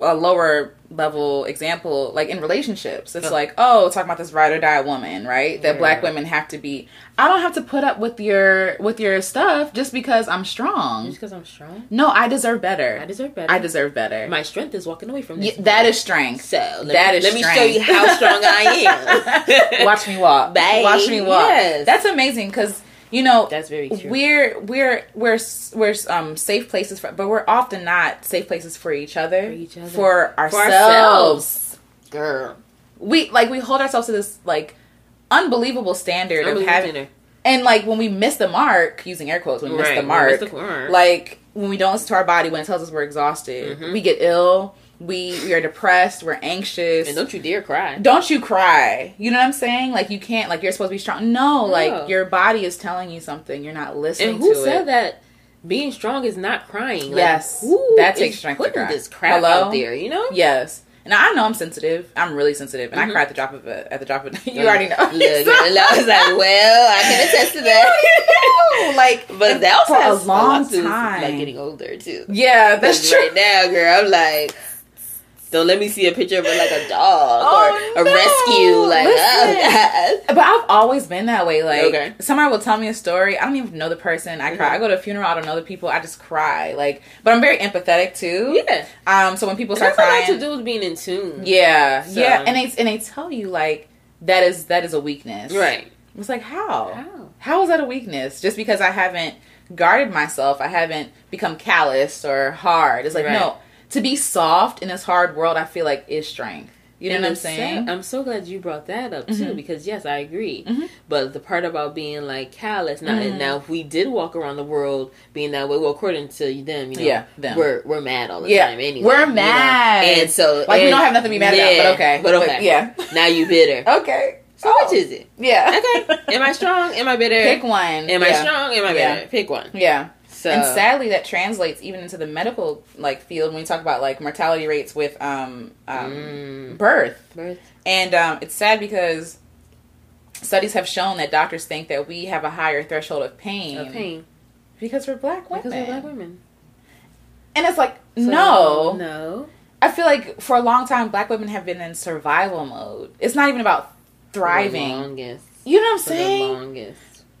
a lower level example, like in relationships, it's Oh. like, oh, talking about this ride or die woman, right? That Yeah. black women have to be. I don't have to put up with your with your stuff just because I'm strong. Just because I'm strong, No, I deserve better. I deserve better. I deserve better. My strength is walking away from Yeah, this. that is strength. so. Let That me, is let me show you how strong I am. Watch me walk. Bye. Watch me walk. Yes. That's amazing because you know That's very true. we're we're we're we're um safe places for, but we're often not safe places for each other, For each other. for For ourselves. ourselves. Girl, We like we hold ourselves to this like unbelievable standard of having, and like when we miss the mark, using air quotes, when we miss the mark, like when we don't listen to our body when it tells us we're exhausted, Mhm. we get ill, we we are depressed, we're anxious. and don't you dare cry. don't you cry. You know what I'm saying? Like you can't like you're supposed to be strong. No, like your body is telling you something. You're not listening And who to said it. that being strong is not crying? Like, Yes. that takes strength to putting cry. this crap Hello? out there. You know, Yes. And I know I'm sensitive. I'm really sensitive, and Mhm. I cry at the drop of a at the drop of. You already know. Look, I was like, well, I can attest to that. like, But that also for a long to time. like getting older too. yeah, that's true. right now, girl, I'm like, don't let me see a picture of her like a dog Oh, or a no. rescue. Like, oh, But I've always been that way. Like, Okay. somebody will tell me a story. I don't even know the person. I cry. Mhm. I go to a funeral. I don't know the people. I just cry. Like, but I'm very empathetic too. Yeah. Um. So when people start crying, to do with being in tune. yeah, So- yeah, and they and they tell you like that is that is a weakness. Right. It's like how How? how is that a weakness? Just because I haven't guarded myself, I haven't become callous or hard. It's like Right. no. To be soft in this hard world, I feel like is strength. You know And what I'm sad- saying? I'm so glad you brought that up too, Mhm. because yes, I agree. Mhm. But the part about being like callous, now, Mhm. now if we did walk around the world being that way, well, according to them, you know, Yeah, them. we're we're mad all the Yeah, time. Anyway, we're you know? mad. and so Like we don't have nothing to be mad about, but okay. but okay, yeah. Now you bitter. Okay. So Oh. which is it? Yeah. Okay, am I strong? Am I bitter? Pick one. Am I strong? Am I Yeah. bitter? Pick one. Yeah. So And sadly, that translates even into the medical like field when we talk about like mortality rates with um, um Mm. birth. birth. And um, it's sad because studies have shown that doctors think that we have a higher threshold of pain, of pain because we're black women. because we're black women. And it's like So, no, no. I feel like for a long time, black women have been in survival mode. It's not even about thriving. You know what I'm For the saying?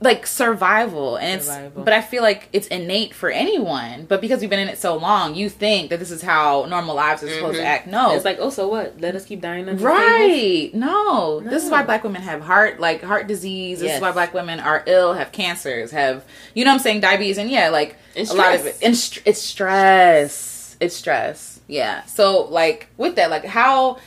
Like survival. And Survival. it's but i feel like it's innate for anyone. But because we've been in it so long you think that this is how normal lives are supposed to Mhm. act. No. It's like, oh, so what? Let us keep dying. right. No. this is why black women have heart like heart disease. This is why black women are ill have cancers have you know i'm saying? Diabetes. And yeah like And a lot of it. And str- it's stress. It's stress. Yeah. So like with that like how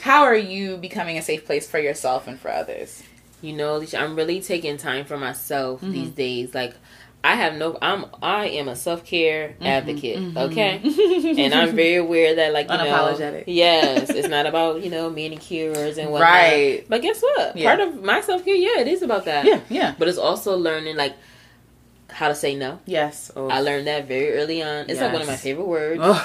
how are you becoming a safe place for yourself and for others You know, I'm really taking time for myself Mhm. these days. Like, I have no. I'm. I am a self care Mm-hmm. advocate. Okay. And I'm very aware that, like, you Unapologetic. know, yes, it's not about you know manicures and whatnot. Right. But guess what? Yeah. Part of my self care, yeah, it is about that. yeah yeah But it's also learning like how to say no. yes oh. I learned that very early on. It's like one of my favorite words. Ugh.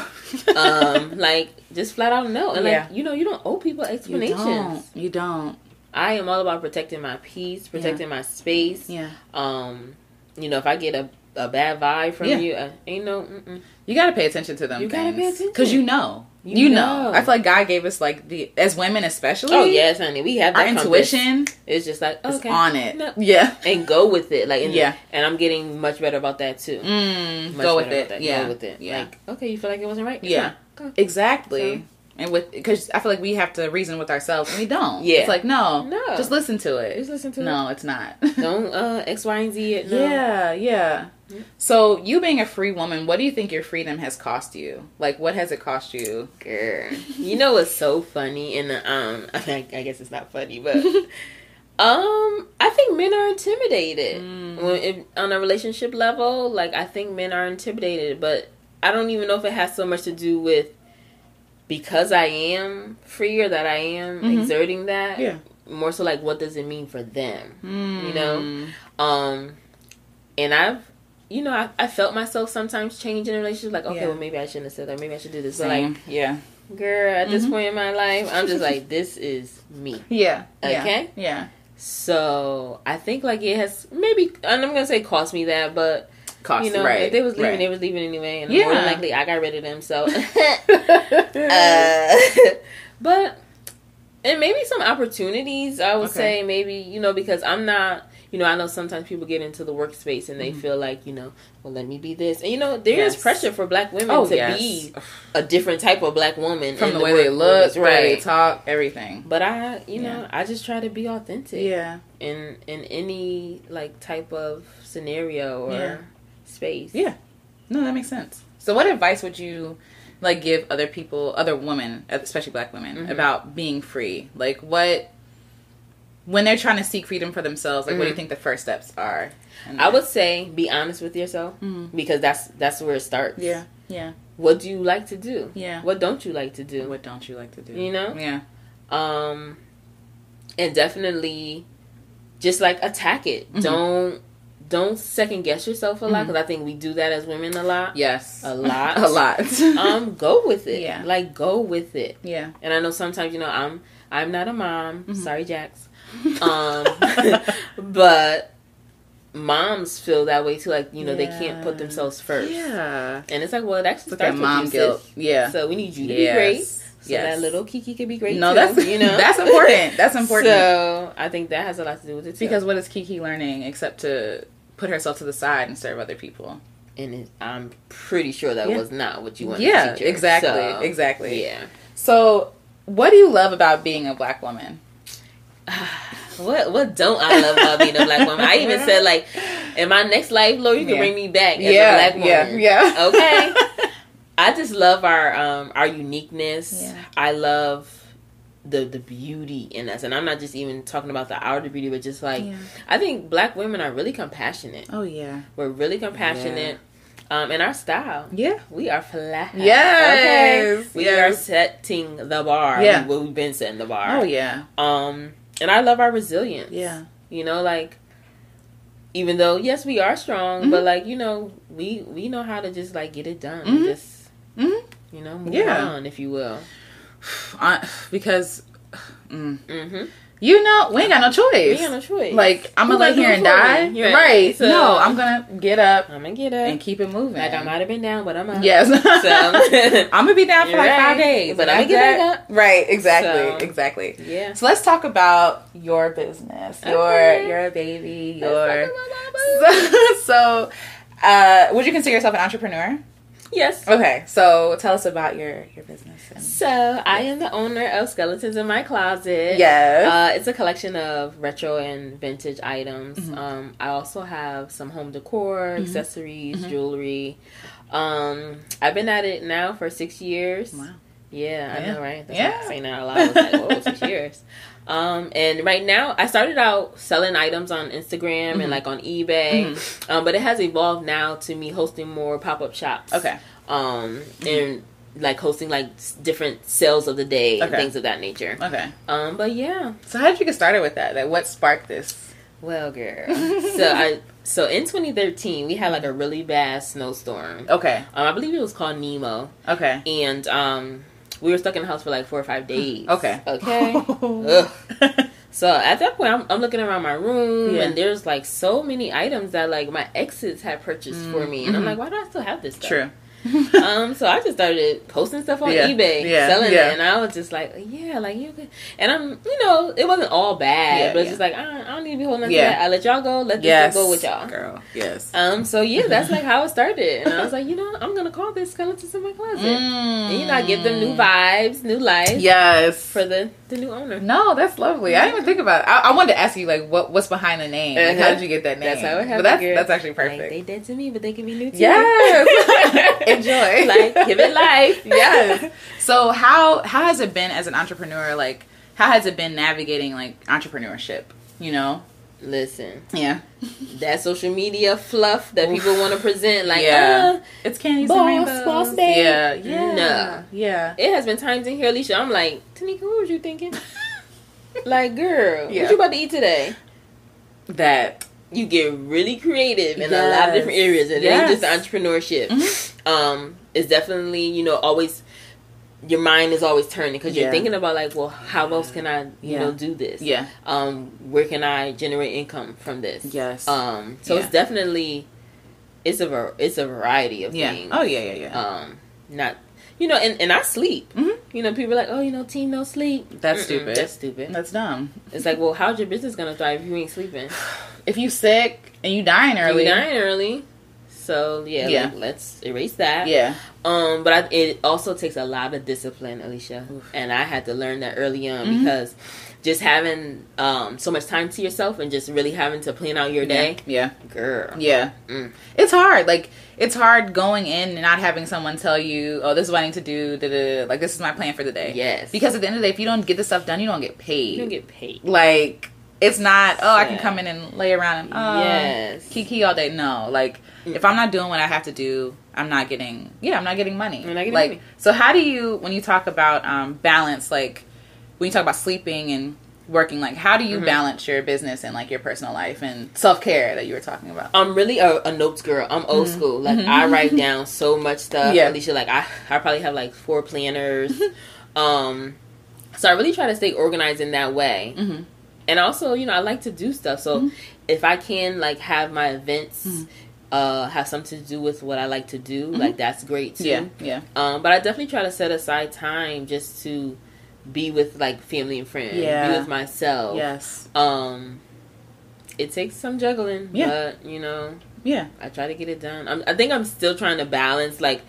um, like just flat out no, and Yeah. like you know, you don't owe people you explanations. don't. You don't. I am all about protecting my peace, protecting my space. Yeah. Um, you know, if I get a, a bad vibe from Yeah. you, uh, ain't no. Mm-mm. You got to pay attention to them. You gotta pay attention. because you know. You You, know. know. I feel like God gave us like the as women especially. Oh yes, honey, we have Our compass. intuition It's just like okay, on it. No. Yeah. and go with it. Like and, Yeah. and I'm getting much better about that too. Mm, Much go with it. that. Yeah. go with it. Yeah. Like okay, you feel like it wasn't right. It's Yeah. exactly. Go. And with because I feel like we have to reason with ourselves and we don't. Yeah. It's like no, No. just listen to it. Just listen to it. no, it's not. Don't uh X, Y, and Z it. No. Yeah, yeah. Yeah. So you being a free woman, what do you think your freedom has cost you? Like, what has it cost you? Girl, you know what's so funny? And um, I, mean, I guess it's not funny, but um, I think men are intimidated Mm. when it, on a relationship level. Like, I think men are intimidated, but I don't even know if it has so much to do with because I am free or that I am Mhm. exerting that. Yeah. More so, like, what does it mean for them? You know? Um, and I've. You know, I, I felt myself sometimes change in a relationship. Like, okay, Yeah. well, maybe I shouldn't have said that. Maybe I should do this. But like, yeah. girl at this Mhm. point in my life i'm just like this is me Yeah. yeah, Okay. Yeah. so i think like it has maybe and i'm gonna say cost me that but Cost. you know right. if they was leaving right. they was leaving anyway and more Yeah. than likely i got rid of them so uh, but and maybe some opportunities i would Okay. say maybe you know because i'm not you know i know sometimes people get into the workspace and they Mhm. feel like you know well let me be this and you know there is Yes. pressure for black women oh to yes. be a different type of black woman From in the way they look, right, the way they talk, everything. but I, you know, I just try to be authentic Yeah. in in any like type of scenario or Yeah. Space. Yeah. No, that makes sense. So, what advice would you like give other people, other women, especially Black women, Mhm. about being free? Like, what when they're trying to seek freedom for themselves? Like, what do you Mhm. think the first steps are? I would say be honest with yourself Mhm. because that's that's where it starts. Yeah. Yeah. What do you like to do? Yeah. What don't you like to do? What don't you like to do? You know? Yeah. Um, and definitely just like attack it. Mhm. Don't don't second guess yourself a lot because I think we do that as women a lot. Yes. A lot. a lot. Um, go with it. Yeah. Like go with it. yeah. And I know sometimes, you know, I'm I'm not a mom. Mm-hmm. Sorry, Jax. Um, but moms feel that way too. Like you know, they can't put themselves first. Yeah. And it's like, well, it actually Look starts mom with you, guilt. sis. Yeah. So we need you to Yes. be great. So Yes. that little Kiki can be great. no, too, that's you know that's important. That's important. So I think that has a lot to do with it too. because what is Kiki learning except to put herself to the side and serve other people? and it, I'm pretty sure that Yeah. was not what you wanted. Yeah, to teach her. exactly, So, exactly. Yeah. So, what do you love about being a black woman? What what don't I love about being a black woman? I even said like, in my next life, Lord, you can Yeah. bring me back as yeah, a black woman. yeah, yeah. Okay. I just love our um our uniqueness. Yeah. I love the the beauty in us, and I'm not just even talking about the outer beauty, but just like Yeah. I think black women are really compassionate. Oh yeah. We're really compassionate. Um, in our style, Yeah. we are flat. Yes, okay? we yes. are setting the bar. Yeah. well, we've been setting the bar. Oh yeah. Um, and I love our resilience. Yeah. You know, like even though yes, we are strong, Mhm. but like you know, we we know how to just like get it done. Mhm. Just Mhm. you know, move Yeah. on, if you will. I, because mm, Mm-hmm. you know we ain't got no choice. We got no choice. Like I'm gonna lay gonna here and die. Right. Right. So- no, I'm gonna get up I'm gonna get up. and keep it moving. like I might have been down, but I'm up. Yes. So I'm gonna be down for like right. five days, But I'ma get back up. Right. Exactly. So- Exactly. yeah. So let's talk about your business. Your Okay. your a baby. Your talk about my so, so uh, would you consider yourself an entrepreneur? Yes. Okay. So tell us about your your business. So I am the owner of Skeletons in My Closet. yes. Uh, it's a collection of retro and vintage items. Mhm. Um, I also have some home decor, Mhm. accessories, Mhm. jewelry. Um, I've been at it now for six years. Wow. Yeah, I know, right? That's Yeah. yeah. saying that a lot. I was like, whoa, six years. Um, and right now, I started out selling items on Instagram Mhm. and like on eBay, Mhm. um, but it has evolved now to me hosting more pop up shops Okay. um, and like hosting like different sales of the day and things of that nature. Okay. Um, but yeah, So how did you get started with that? Like, what sparked this? well, girl. so I so in 2013 we had like a really bad snowstorm. Okay. Um, I believe it was called Nemo, Okay. and um, we were stuck in the house for like four or five days. Okay. Okay. So at that point, I'm, I'm looking around my room, Yeah. and there's like so many items that like my exes had purchased for me, and I'm Mhm. like, why do I still have this stuff? True. um, so I just started posting stuff on Yeah, eBay, yeah, selling yeah. it, and I was just like, yeah, like you could, and I'm, you know, it wasn't all bad, but it's just like I, I don't need to be holding on to that. I let y'all go, let this yes. go with y'all. girl. Yes. Um, so yeah, that's like how it started, and I was like, you know, I'm gonna call this skeletons in my closet, and you know, I give them new vibes, new life Mm. Yes. for the the new owner. No, that's lovely. I didn't even think about it. I, I wanted to ask you like what what's behind the name. Like, how Uh-huh. did you get that name? That's how it happened. But that's that's actually Like, perfect. they dead to me, but they can be new to Yes. Enjoy. like give it life. yes. So how how has it been as an entrepreneur? Like how has it been navigating like entrepreneurship? You know? Listen, Yeah. that social media fluff that people want to present, like, Yeah. uh, It's candies Boss, and rainbows. boss. Yeah. Yeah. No. Yeah. it has been times in here, Alecia. I'm like, Taneaka, what was you thinking? like, girl, Yeah. what you about to eat today? That. You get really creative in a lot of different areas, and Yes. ain't just entrepreneurship. Mhm. Um, it's definitely you know always your mind is always turning because you're thinking about like, well, how else can I you Yeah. know do this? Yeah. Um, where can I generate income from this? Yes. Um, so Yeah. it's definitely it's a it's a variety of yeah. things. Oh yeah. Yeah. Yeah. um not you know and, and i sleep Mhm. You know people are like oh you know team no sleep That's Mm-mm, stupid. that's stupid That's dumb. it's like well how's your business gonna thrive if you ain't sleeping If you sick and you dying early. you dying early so yeah, Yeah. like, let's erase that Yeah. um but I, it also takes a lot of discipline alecia Oof. and i had to learn that early on Mhm. because just having um so much time to yourself and just really having to plan out your day Yeah. girl Yeah. Mm. It's hard. Like it's hard going in and not having someone tell you, "Oh, this is what I need to do." Da, da, da. Like this is my plan for the day. yes Because at the end of the day, if you don't get the stuff done, you don't get paid. you don't get paid like it's not. Oh, I can come in and lay around and oh, yes kiki all day. No, like Mm. if I'm not doing what I have to do, I'm not getting. Yeah, I'm not getting money. You're not getting like money. so, how do you when you talk about um, balance? Like when you talk about sleeping and working like how do you balance your business and like your personal life and self-care that you were talking about I'm really a, a notes girl. I'm old school. Like I write down so much stuff. Mm-hmm. Yeah. Alecia, like I, I probably have like four planners. um, so I really try to stay organized in that way. Mhm. And also, you know, I like to do stuff. So Mm-hmm. if I can like have my events, uh, have something to do with what I like to do, like that's great too. Mm-hmm. yeah yeah Um, but I definitely try to set aside time just to be with like family and friends, Yeah. be with myself. yes Um, it takes some juggling, Yeah. but you know, yeah I try to get it done. I'm, I think I'm still trying to balance, like,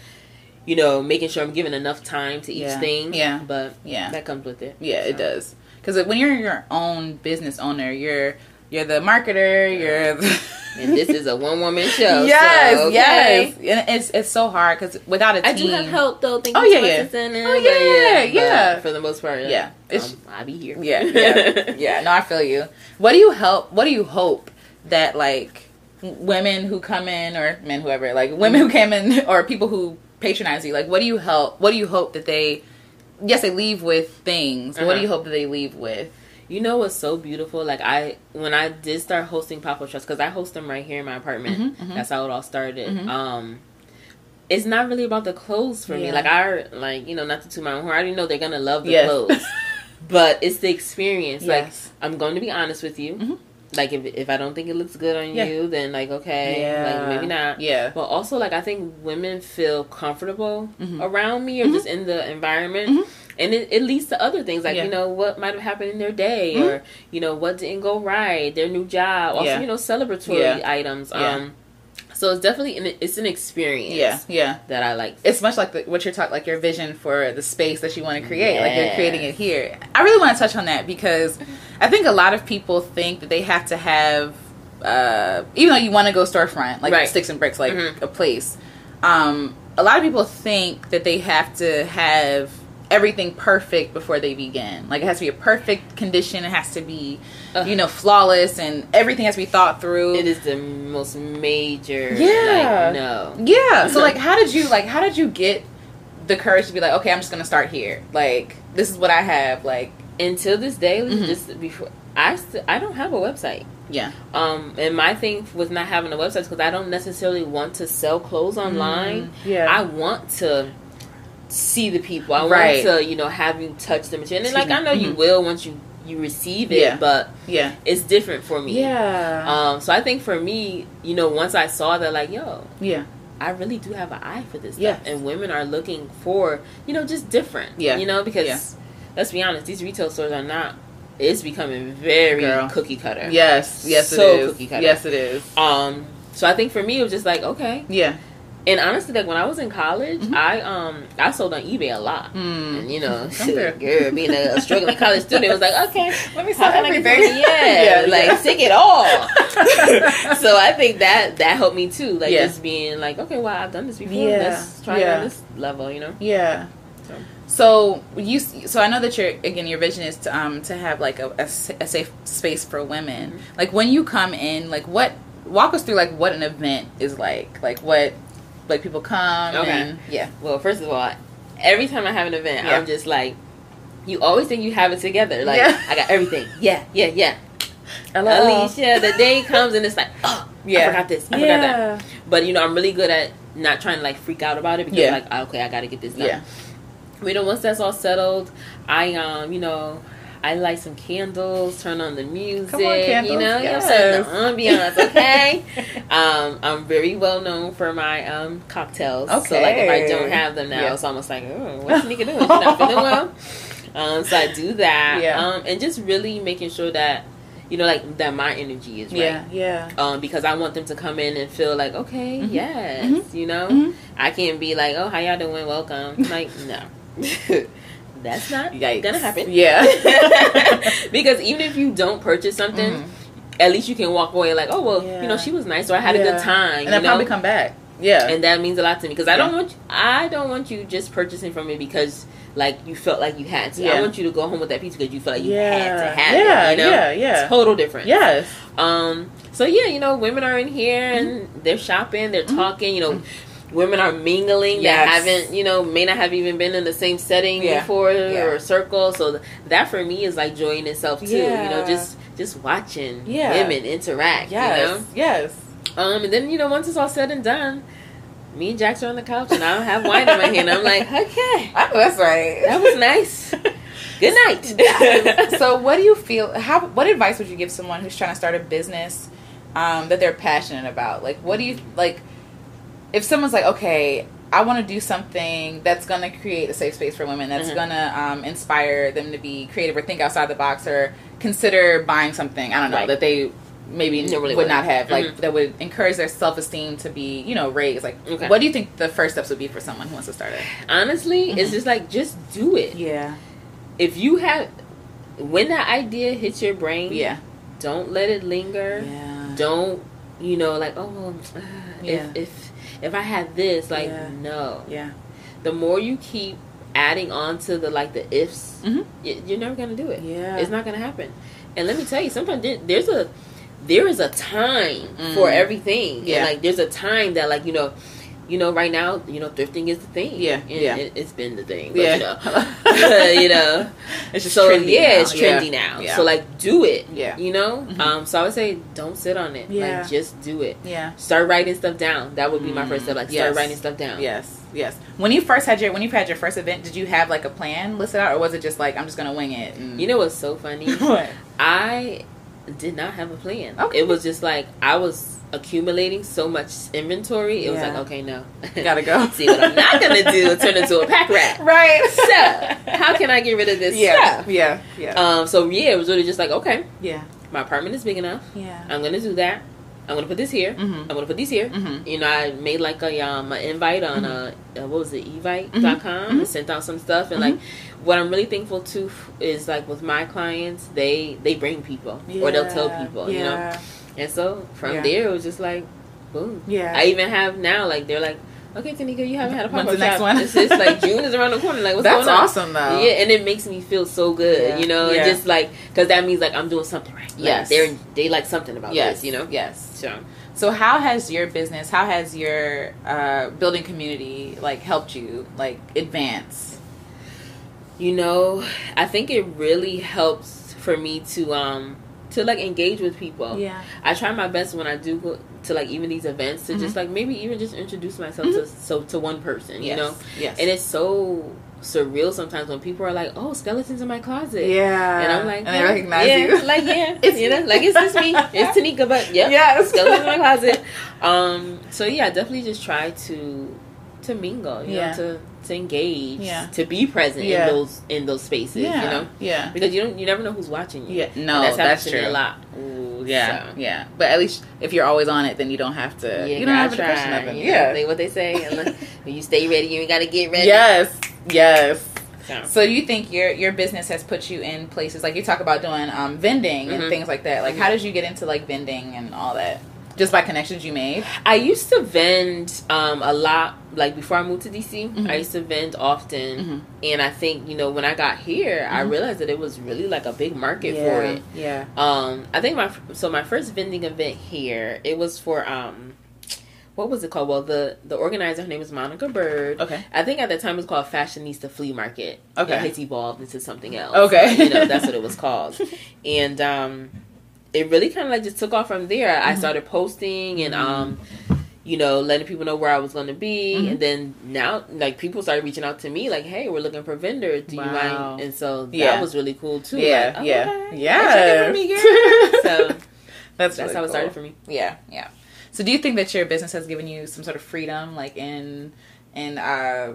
you know, making sure I'm giving enough time to each Yeah. thing. Yeah. but yeah that comes with it. Yeah, it does. Because when you're your own business owner, you're you're the marketer. You're the And this is a one woman show. yes, so, okay. yes, and it's it's so hard because without a team, I do have help though. Thank Oh, you yeah, yeah. Oh, but yeah, but yeah. For the most part, Yeah. It's- um, I'll be here. Yeah, yeah, yeah. No, I feel you. What do you help? What do you hope that like women who come in or men, whoever, like women who came in or people who patronize you, like what do you help? What do you hope that they? Yes, they leave with things. But What do Uh-huh. you hope that they leave with? You know what's so beautiful? Like I, when I did start hosting Pop Up Trust, because I host them right here in my apartment. Mhm, mhm. That's how it all started. Mhm. Um, it's not really about the clothes for me. Like I, like you know, not to toot my own horn. I already know they're gonna love the Yes. clothes, but it's the experience. Like I'm going to be honest with you. Mhm. Like if if I don't think it looks good on Yeah. you, then like okay, Yeah. like maybe not. Yeah. But also, like I think women feel comfortable Mhm. around me or Mhm. just in the environment, Mhm. And it, it leads to other things like Yeah. you know what might have happened in their day Mhm. or you know what didn't go right, their new job, also Yeah. you know celebratory Yeah. items. Um, so it's definitely an, it's an experience. Yeah. Yeah. that I like. it's much like the, what you're talking like your vision for the space that you want to create like you're creating it here i really want to touch on that because i think a lot of people think that they have to have uh, even though you want to go storefront like Right. sticks and bricks like Mhm. a place um, a lot of people think that they have to have everything perfect before they begin like it has to be a perfect condition it has to be Ugh. you know flawless and everything has to be thought through It is the most major. Yeah. Like, no. Yeah. So like, how did you like? How did you get the courage to be like, okay, I'm just gonna start here. Like, this is what I have. Like, Until this day, Mhm. just before I st- I don't have a website. yeah, Um, and my thing with not having a website is because I don't necessarily want to sell clothes online. Mm, yeah. I want to see the people. I Right. want to, you know, have you touch the material. And like I know you Mhm. will once you you receive it, Yeah. but yeah, it's different for me. yeah, Um, so I think for me, you know, once I saw that, like, yo, yeah, I really do have an eye for this Yes. stuff, and women are looking for, you know, just different. Yeah. you know, because Yeah. let's be honest, these retail stores are not. It's becoming very Girl. cookie cutter. yes, yes, So it is. cookie cutter. Yes, it is. Um. So I think for me, it was just like okay. Yeah. And honestly, like when I was in college, Mhm. I um I sold on eBay a lot. Mm. And you know, girl, being a, a struggling college student, was like, okay, Let me sell can I get everything. Yeah, Yeah, like yeah. take it all. so I think that that helped me too, like Yeah. just being like, okay, well, I've done this before. Yeah, Let's try it yeah. on this level, you know. Yeah. So. So you, so I know that your again your vision is to um to have like a, a, a safe space for women. Mm-hmm. Like when you come in, like what walk us through like what an event is like, like what like people come Okay. and yeah Well, first of all, every time I have an event, Yeah. I'm just like, you always think you have it together. Like Yeah. I got everything. Yeah, yeah, yeah. Hello. Alecia, the day comes and it's like, oh, Yeah. I forgot this. I forgot that. But you know, I'm really good at not trying to like freak out about it because Yeah. like, okay, I got to get this done. Yeah. You know, once that's all settled, I um, you know, I light some candles, turn on the music. On. You know, you know, Yes. the ambiance. Okay. um, I'm very well known for my um cocktails. So like, if I don't have them now, Yeah. it's almost like, oh, what's Nika doing? She's not feeling well. Um, so I do that. Yeah. Um, and just really making sure that, you know, like that my energy is right Yeah, yeah. um, because I want them to come in and feel like, okay, Mhm. yes, Mhm. you know, Mhm. I can't be like, oh, how y'all doing? Welcome. Like, no, that's not Yikes. gonna happen. Yeah. because even if you don't purchase something, Mhm. at least you can walk away like, oh, well, Yeah. you know, she was nice, or I had a good time, and you know. probably come back. Yeah. and that means a lot to me because I don't Yeah. want I don't want you just purchasing from me because like you felt like you had to. Yeah. I want you to go home with that piece because you felt like you yeah. had to have yeah, it. You know, yeah, yeah. total difference. Yes. Um. So yeah, you know, women are in here and Mm-hmm. they're shopping, they're talking. You know, women are mingling Yes. that haven't, you know, may not have even been in the same setting Yeah. before Yeah. or circle. So that for me is like joy in itself too. yeah. You know, just just watching women interact. Yes. You know. Yes. Um, and then you know, once it's all said and done, me and Jax are on the couch, and I don't have wine in my hand. I'm like, okay, Oh, that's right. that was nice. Good night. so what do you feel how what advice would you give someone who's trying to start a business um, that they're passionate about like what do you like if someone's like okay i want to do something that's going to create a safe space for women that's Mhm. going to um, inspire them to be creative or think outside the box or consider buying something i don't know Right. that they maybe No, really would not wouldn't. have like Mhm. that would encourage their self-esteem to be you know raised like Okay. what do you think the first steps would be for someone who wants to start it Honestly, it's Mhm. just like just do it. yeah If you have, when that idea hits your brain, yeah don't let it linger. yeah Don't you know like oh, uh, Yeah. if if if I had this, like Yeah. no. yeah The more you keep adding on to the like the ifs, Mhm. y- you're never gonna do it. Yeah. it's not gonna happen. And let me tell you, sometimes there's a there is a time Mm. for everything. Yeah. And like there's a time that like you know. You know, right now, you know, thrifting is the thing. Yeah, And yeah. It, it's been the thing. But, Yeah. You know, you know. It's just so trendy yeah, now. it's trendy now. Yeah. So like, do it. Yeah. You know. Mhm. Um. So I would say, don't sit on it. Yeah. Like, just do it. yeah. Start writing stuff down. That would be my first step. Like, Mm, yes. start writing stuff down. Yes, yes. When you first had your when you had your first event, did you have like a plan listed out, or was it just like I'm just gonna wing it? And... You know what's so funny? what? I did not have a plan. Okay. It was just like I was accumulating so much inventory. It was like, okay, no, Gotta go. See what I'm not gonna do? Turn into a pack rat. Right. So how can I get rid of this Yeah. stuff? Yeah. Yeah. Um. So yeah, it was really just like, okay, yeah. my apartment is big enough. Yeah. I'm gonna do that. I'm gonna put this here. Mhm. I'm gonna put these here. Mhm. You know, I made like a um an invite on uh, uh what was it, evite.com and sent out some stuff and like what I'm really thankful to is like with my clients, they they bring people or they'll tell Yeah. people, you know. And so from Yeah. there it was just like boom. Yeah. I even have now like they're like, Okay, Taneaka, you haven't had a pop up the next shop. one? It's just like June is around the corner. Like what's That's going on? awesome though. Yeah, and it makes me feel so good, Yeah. you know, Yeah. and just like because that means like I'm doing something right. Like, Yes. they're they like something about Yes. this, you know. Yes. So So how has your business, how has your uh, building community like helped you like advance? you know, I think it really helps for me to um to like engage with people. Yeah. I try my best when I do go to like even these events to just Mhm. like maybe even just introduce myself Mhm. to so to one person, you know. Yes. And it's so surreal sometimes when people are like, "Oh, skeletons in my closet." yeah. And I'm like, and they "Oh, recognize yeah, you. like yeah, It's you know, like it's just me, it's Taneaka, but yeah, Yes. skeletons in my closet. Um, so yeah, definitely just try to to mingle, you Yeah. know, to to engage, Yeah. to be present Yeah. in those in those spaces, yeah. you know, Yeah. because you don't you never know who's watching you. Yeah. No, And that's, that's, to true. a lot. Ooh, yeah, So. yeah. But at least if you're always on it, then you don't have to. Yeah, you don't have to question nothing. you know, Yeah. they- what they say. unless- you stay ready, you ain't gotta get ready. Yes. Yes. So, So you think your your business has put you in places like you talk about doing um, vending and Mhm. things like that. Like, how did you get into like vending and all that? Just by connections you made. I used to vend um, a lot. Like before I moved to DC, Mhm. I used to vend often, Mhm. and I think you know when I got here, I Mhm. realized that it was really like a big market for it. Yeah. Um, I think my so my first vending event here, it was for um, what was it called? Well, the the organizer, her name is Monica Bird. Okay. I think at the time it was called Fashionista Flea Market. Okay. It has evolved into something else. Okay. you know that's what it was called, and um, it really kind of like just took off from there. I Mhm. started posting and um, you know, letting people know where I was going to be, Mhm. and then now like people started reaching out to me like, "Hey, we're looking for vendors. Do you mind?" And so that Yeah. was really cool too. Yeah. Like, yeah. okay, Yeah. me, so that's that's really how it started for me. Yeah. Yeah. So do you think that your business has given you some sort of freedom, like in in uh,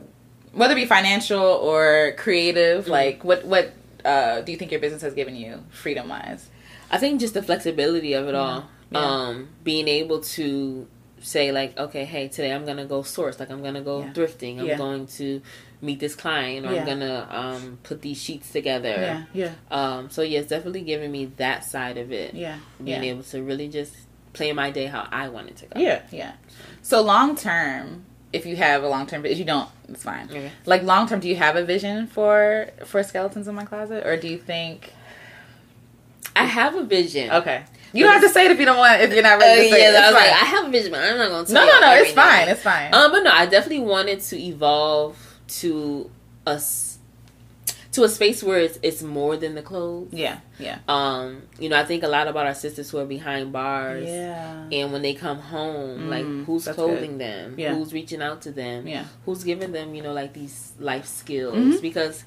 whether it be financial or creative? Mhm. Like, what what uh, do you think your business has given you freedom wise? I think just the flexibility of it Yeah. all. Yeah. Um, being able to say like, okay, hey, today I'm gonna go source. Like I'm gonna go Yeah. thrifting. I'm going to meet this client, or. I'm gonna um, put these sheets together. Yeah. Yeah. Um, so yeah, it's definitely giving me that side of it. Yeah. Being able to really just play my day how I want it to go. Yeah, yeah. So long term, if you have a long term, if you don't, it's fine. Okay. Like long term, do you have a vision for for skeletons in my closet, or do you think? I have a vision. Okay, You don't have to say it if you don't want. If you're not Uh, ready to say yeah, it. I was like. I have a vision, but I'm not gonna. Tell no, no, no. It's everything. fine. It's fine. Um, but no, I definitely wanted to evolve to a s- to a space where it's it's more than the clothes. yeah, yeah, Um, you know, I think a lot about our sisters who are behind bars. yeah, And when they come home, Mm, like who's clothing them? Yeah. Who's reaching out to them? yeah. Who's giving them, you know, like these life skills? Mhm. Because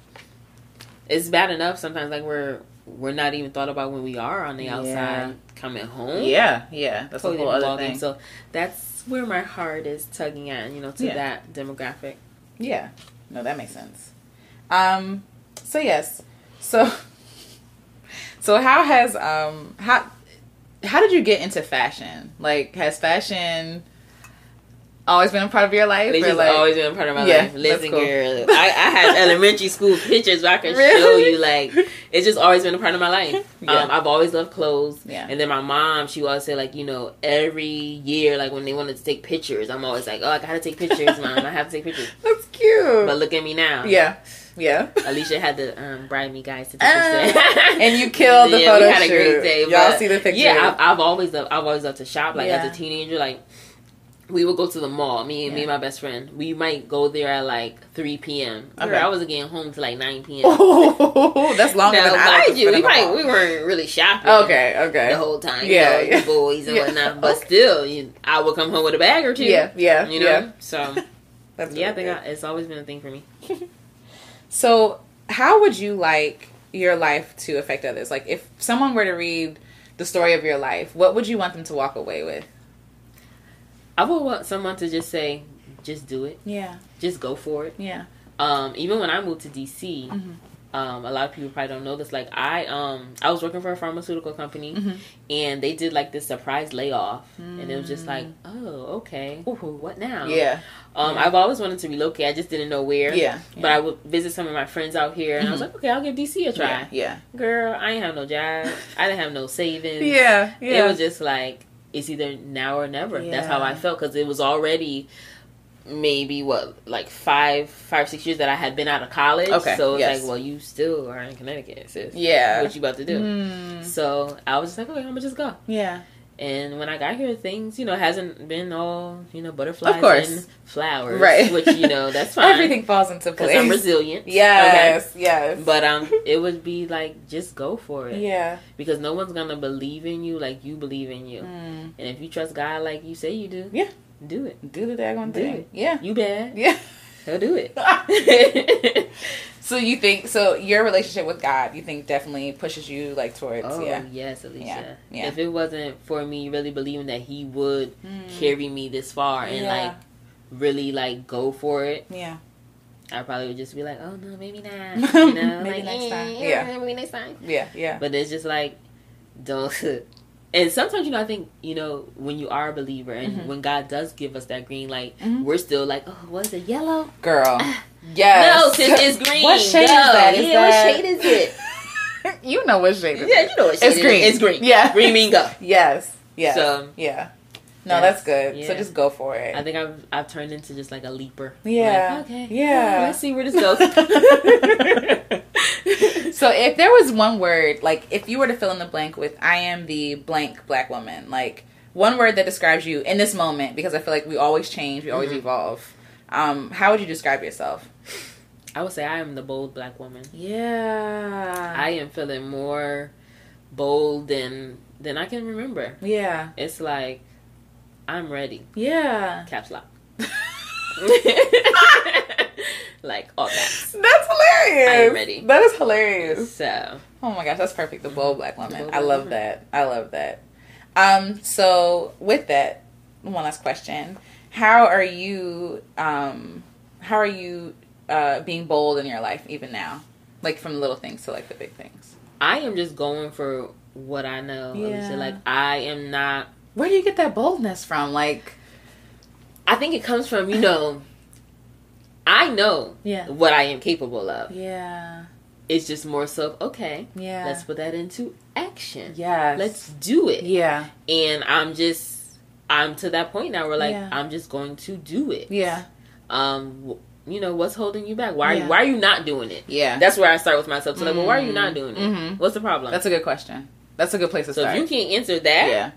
it's bad enough sometimes like we're we're not even thought about when we are on the Yeah. outside coming home. Yeah, yeah. That's a Totally whole other thing. So that's where my heart is tugging at, you know, to Yeah. that demographic. Yeah. No, that makes sense. Um so yes. So so how has um how how did you get into fashion? Like has fashion always been a part of your life? It's like- always been a part of my Yeah, life. Listen, cool. girl, I, I have elementary school pictures where I can show you. Like, it's just always been a part of my life. Yeah. Um, I've always loved clothes. Yeah. And then my mom, she always say, like, you know, every year, like when they wanted to take pictures, I'm always like, oh, I gotta take pictures, mom. I have to take pictures. That's cute. But look at me now. yeah. Yeah. Alecia had to um, bribe me guys to take Ah, pictures. and you killed the yeah, photo we had a shoot. great day. Y'all see the picture. Yeah, I've, I've always loved, I've always loved to shop. Like Yeah. as a teenager, like we would go to the mall. Me and me and my best friend. We might go there at like three p.m. Girl, Okay. I wasn't getting home till like nine p.m. Oh, that's longer now, than I mind you, we might mall. we weren't really shopping. Okay, okay. The whole time, Yeah, you know, yeah. boys and Yeah. whatnot. But Okay. still, you, I would come home with a bag or two. Yeah, yeah, you know. yeah. So That's yeah, I think. I, it's always been a thing for me. So, how would you like your life to affect others? Like, if someone were to read the story of your life, what would you want them to walk away with? I would want someone to just say, just do it, Yeah, just go for it. yeah, Um, even when I moved to DC, Mhm. um, a lot of people probably don't know this. Like I, um, I was working for a pharmaceutical company, Mhm. and they did like this surprise layoff, and it was just like, Mm. oh, okay, Ooh, what now? yeah, Um, Yeah. I've always wanted to relocate. I just didn't know where. yeah. But I would visit some of my friends out here, and I was Mhm. like, okay, I'll give DC a try. yeah, yeah, Girl, I ain't have no job. I didn't have no savings. yeah, yeah. It was just like it's either now or never. That's how I felt because it was already maybe what like five, five, six years that I had been out of college. Okay, so it's yes. like, well, you still are in Connecticut, sis. yeah. What you about to do? Mm, So I was just like, okay, I'm gonna just go. yeah, And when I got here, things you know hasn't been all you know butterflies Of course. and flowers, Right. Which you know that's fine. everything falls into place. I'm resilient. Yes, yes. But um, it would be like just go for it yeah, because no one's gonna believe in you like you believe in you. mm, And if you trust God like you say you do, Yeah. do it. do the daggone Do thing. it. Yeah, You bad, yeah. he'll do it. so you think so? Your relationship with God, you think, definitely pushes you like towards oh yeah. yes, Alecia. Yeah. Yeah. If it wasn't for me really believing that He would Mm. carry me this far and Yeah. like really like go for it, Yeah. I probably would just be like, oh no, maybe not. You know, Maybe like, next time. yeah, Yeah. maybe next time. Yeah, yeah. But it's just like, don't. And sometimes, you know, I think, you know, when you are a believer and Mhm. when God does give us that green light, Mhm. we're still like, oh, was it yellow? Girl. Yes. No, sis, it's green. What shade is that? Is yeah, that- what shade is it? you know what shade it yeah, is. you know what shade It's it is. green. It's green. Yeah. Green mean go. Yes. Yes. So, yeah. No, Yes. that's good. So just go for it. I think I've, I've turned into just like a leaper. Yeah. Like, okay. Yeah. Let's see where this goes. so if there was one word, like if you were to fill in the blank with I am the blank black woman, like one word that describes you in this moment, because I feel like we always change, we always Mhm. evolve. Um, how would you describe yourself? I would say I am the bold black woman. Yeah. I am feeling more bold than than I can remember. yeah. It's like I'm ready. Yeah. Caps lock. like all caps. That's hilarious. I am ready. That is hilarious. So Oh my gosh, that's perfect. The bold black woman. bold I love woman. that. I love that. Um, so with that, one last question. How are you um how are you uh being bold in your life even now? Like from little things to like the big things. I am just going for what I know. Yeah. Like I am not Where do you get that boldness from? Like I think it comes from, you know, I know Yeah. what I am capable of. Yeah. It's just more so okay, Yeah. let's put that into action. yeah Let's do it. Yeah. And I'm just I'm to that point now where like Yeah. I'm just going to do it. Yeah. Um you know, what's holding you back? Why are Yeah. you, why are you not doing it? Yeah. That's where I start with myself. So like, well, why are you not doing it? Mhm. What's the problem? That's a good question. That's a good place to So start. So if you can't answer that yeah.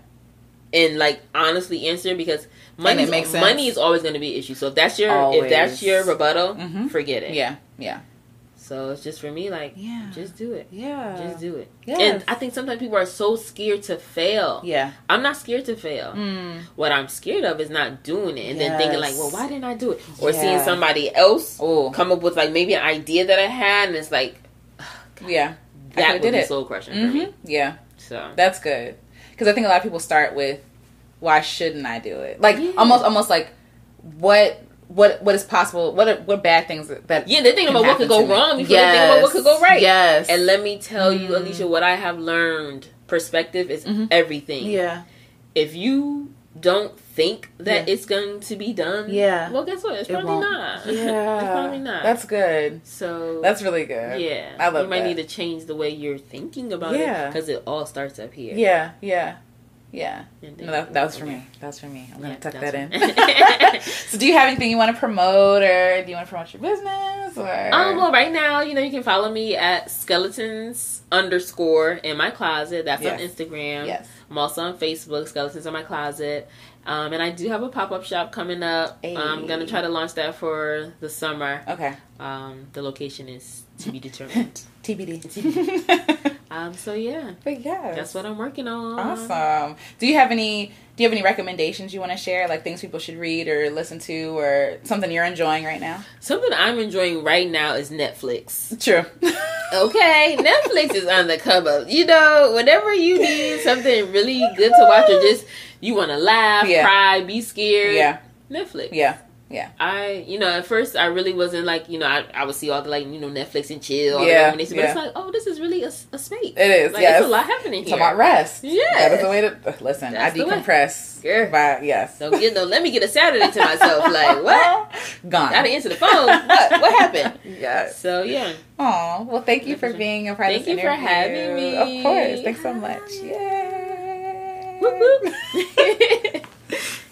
and like honestly answer because money makes sense. money is always going to be an issue. So if that's your if that's your rebuttal, Mhm. forget it. Yeah. Yeah. So it's just for me like Yeah. just do it. Yeah. Just do it. Yes. And I think sometimes people are so scared to fail. Yeah. I'm not scared to fail. Mm. What I'm scared of is not doing it and then thinking like, well, why didn't I do it? Or seeing somebody else Oh. come up with like maybe an idea that I had and it's like Yeah. I that would did be it. soul crushing for hmm me. Yeah. So That's good. Because I think a lot of people start with, why shouldn't I do it? Like Yeah. almost, almost like, what, what, what is possible? What, are, what bad things that? yeah, they're thinking about what could go wrong before they think about what could go right. Yes. And let me tell you, Mm. Alecia, what I have learned. Perspective is Mhm. everything. yeah. If you don't think that Yeah. it's going to be done, Yeah. well, guess what? It's It probably won't. not. Yeah. it's probably not. That's good. so. That's really good. yeah. I love You might that. need to change the way you're thinking about Yeah. it because it all starts up here. Yeah. Yeah. Yeah. No, that, that was for me. That was for me. I'm gonna tuck that's that in. so, do you have anything you want to promote, or do you want to promote your business, or? Um, well, right now, you know, you can follow me at skeletons underscore in my closet. That's on Instagram. yes. I'm also on Facebook, Skeletons in My Closet. Um, and I do have a pop up shop coming up. Hey. I'm going to try to launch that for the summer. Okay. Um, the location is to be determined. TBD. um, so, yeah, but yeah, that's what I'm working on. Awesome. Do you have any? Do you have any recommendations you want to share, like things people should read or listen to, or something you're enjoying right now? Something I'm enjoying right now is Netflix. True. Okay, Netflix is on the come up. You know, whenever you need something really good to watch or just you want to laugh, Yeah. cry, be scared, yeah. Netflix. Yeah. I, you know, at first I really wasn't like, you know, I, I would see all the like, you know, Netflix and chill, all the Yeah, but it's like, oh, this is really a, a space. It is. Like, yes. it's a lot happening here. about rest. Yeah. That is the way to listen. That's I decompress. Girl. By, yes. So you know, let me get a Saturday to myself. Like what? Gone. Gotta answer the phone. What? What happened? Yes. So yeah, Oh well, thank you for being a part Thank of this you for interview. having me. Of course. Thanks so much. Yay. Whoop, whoop.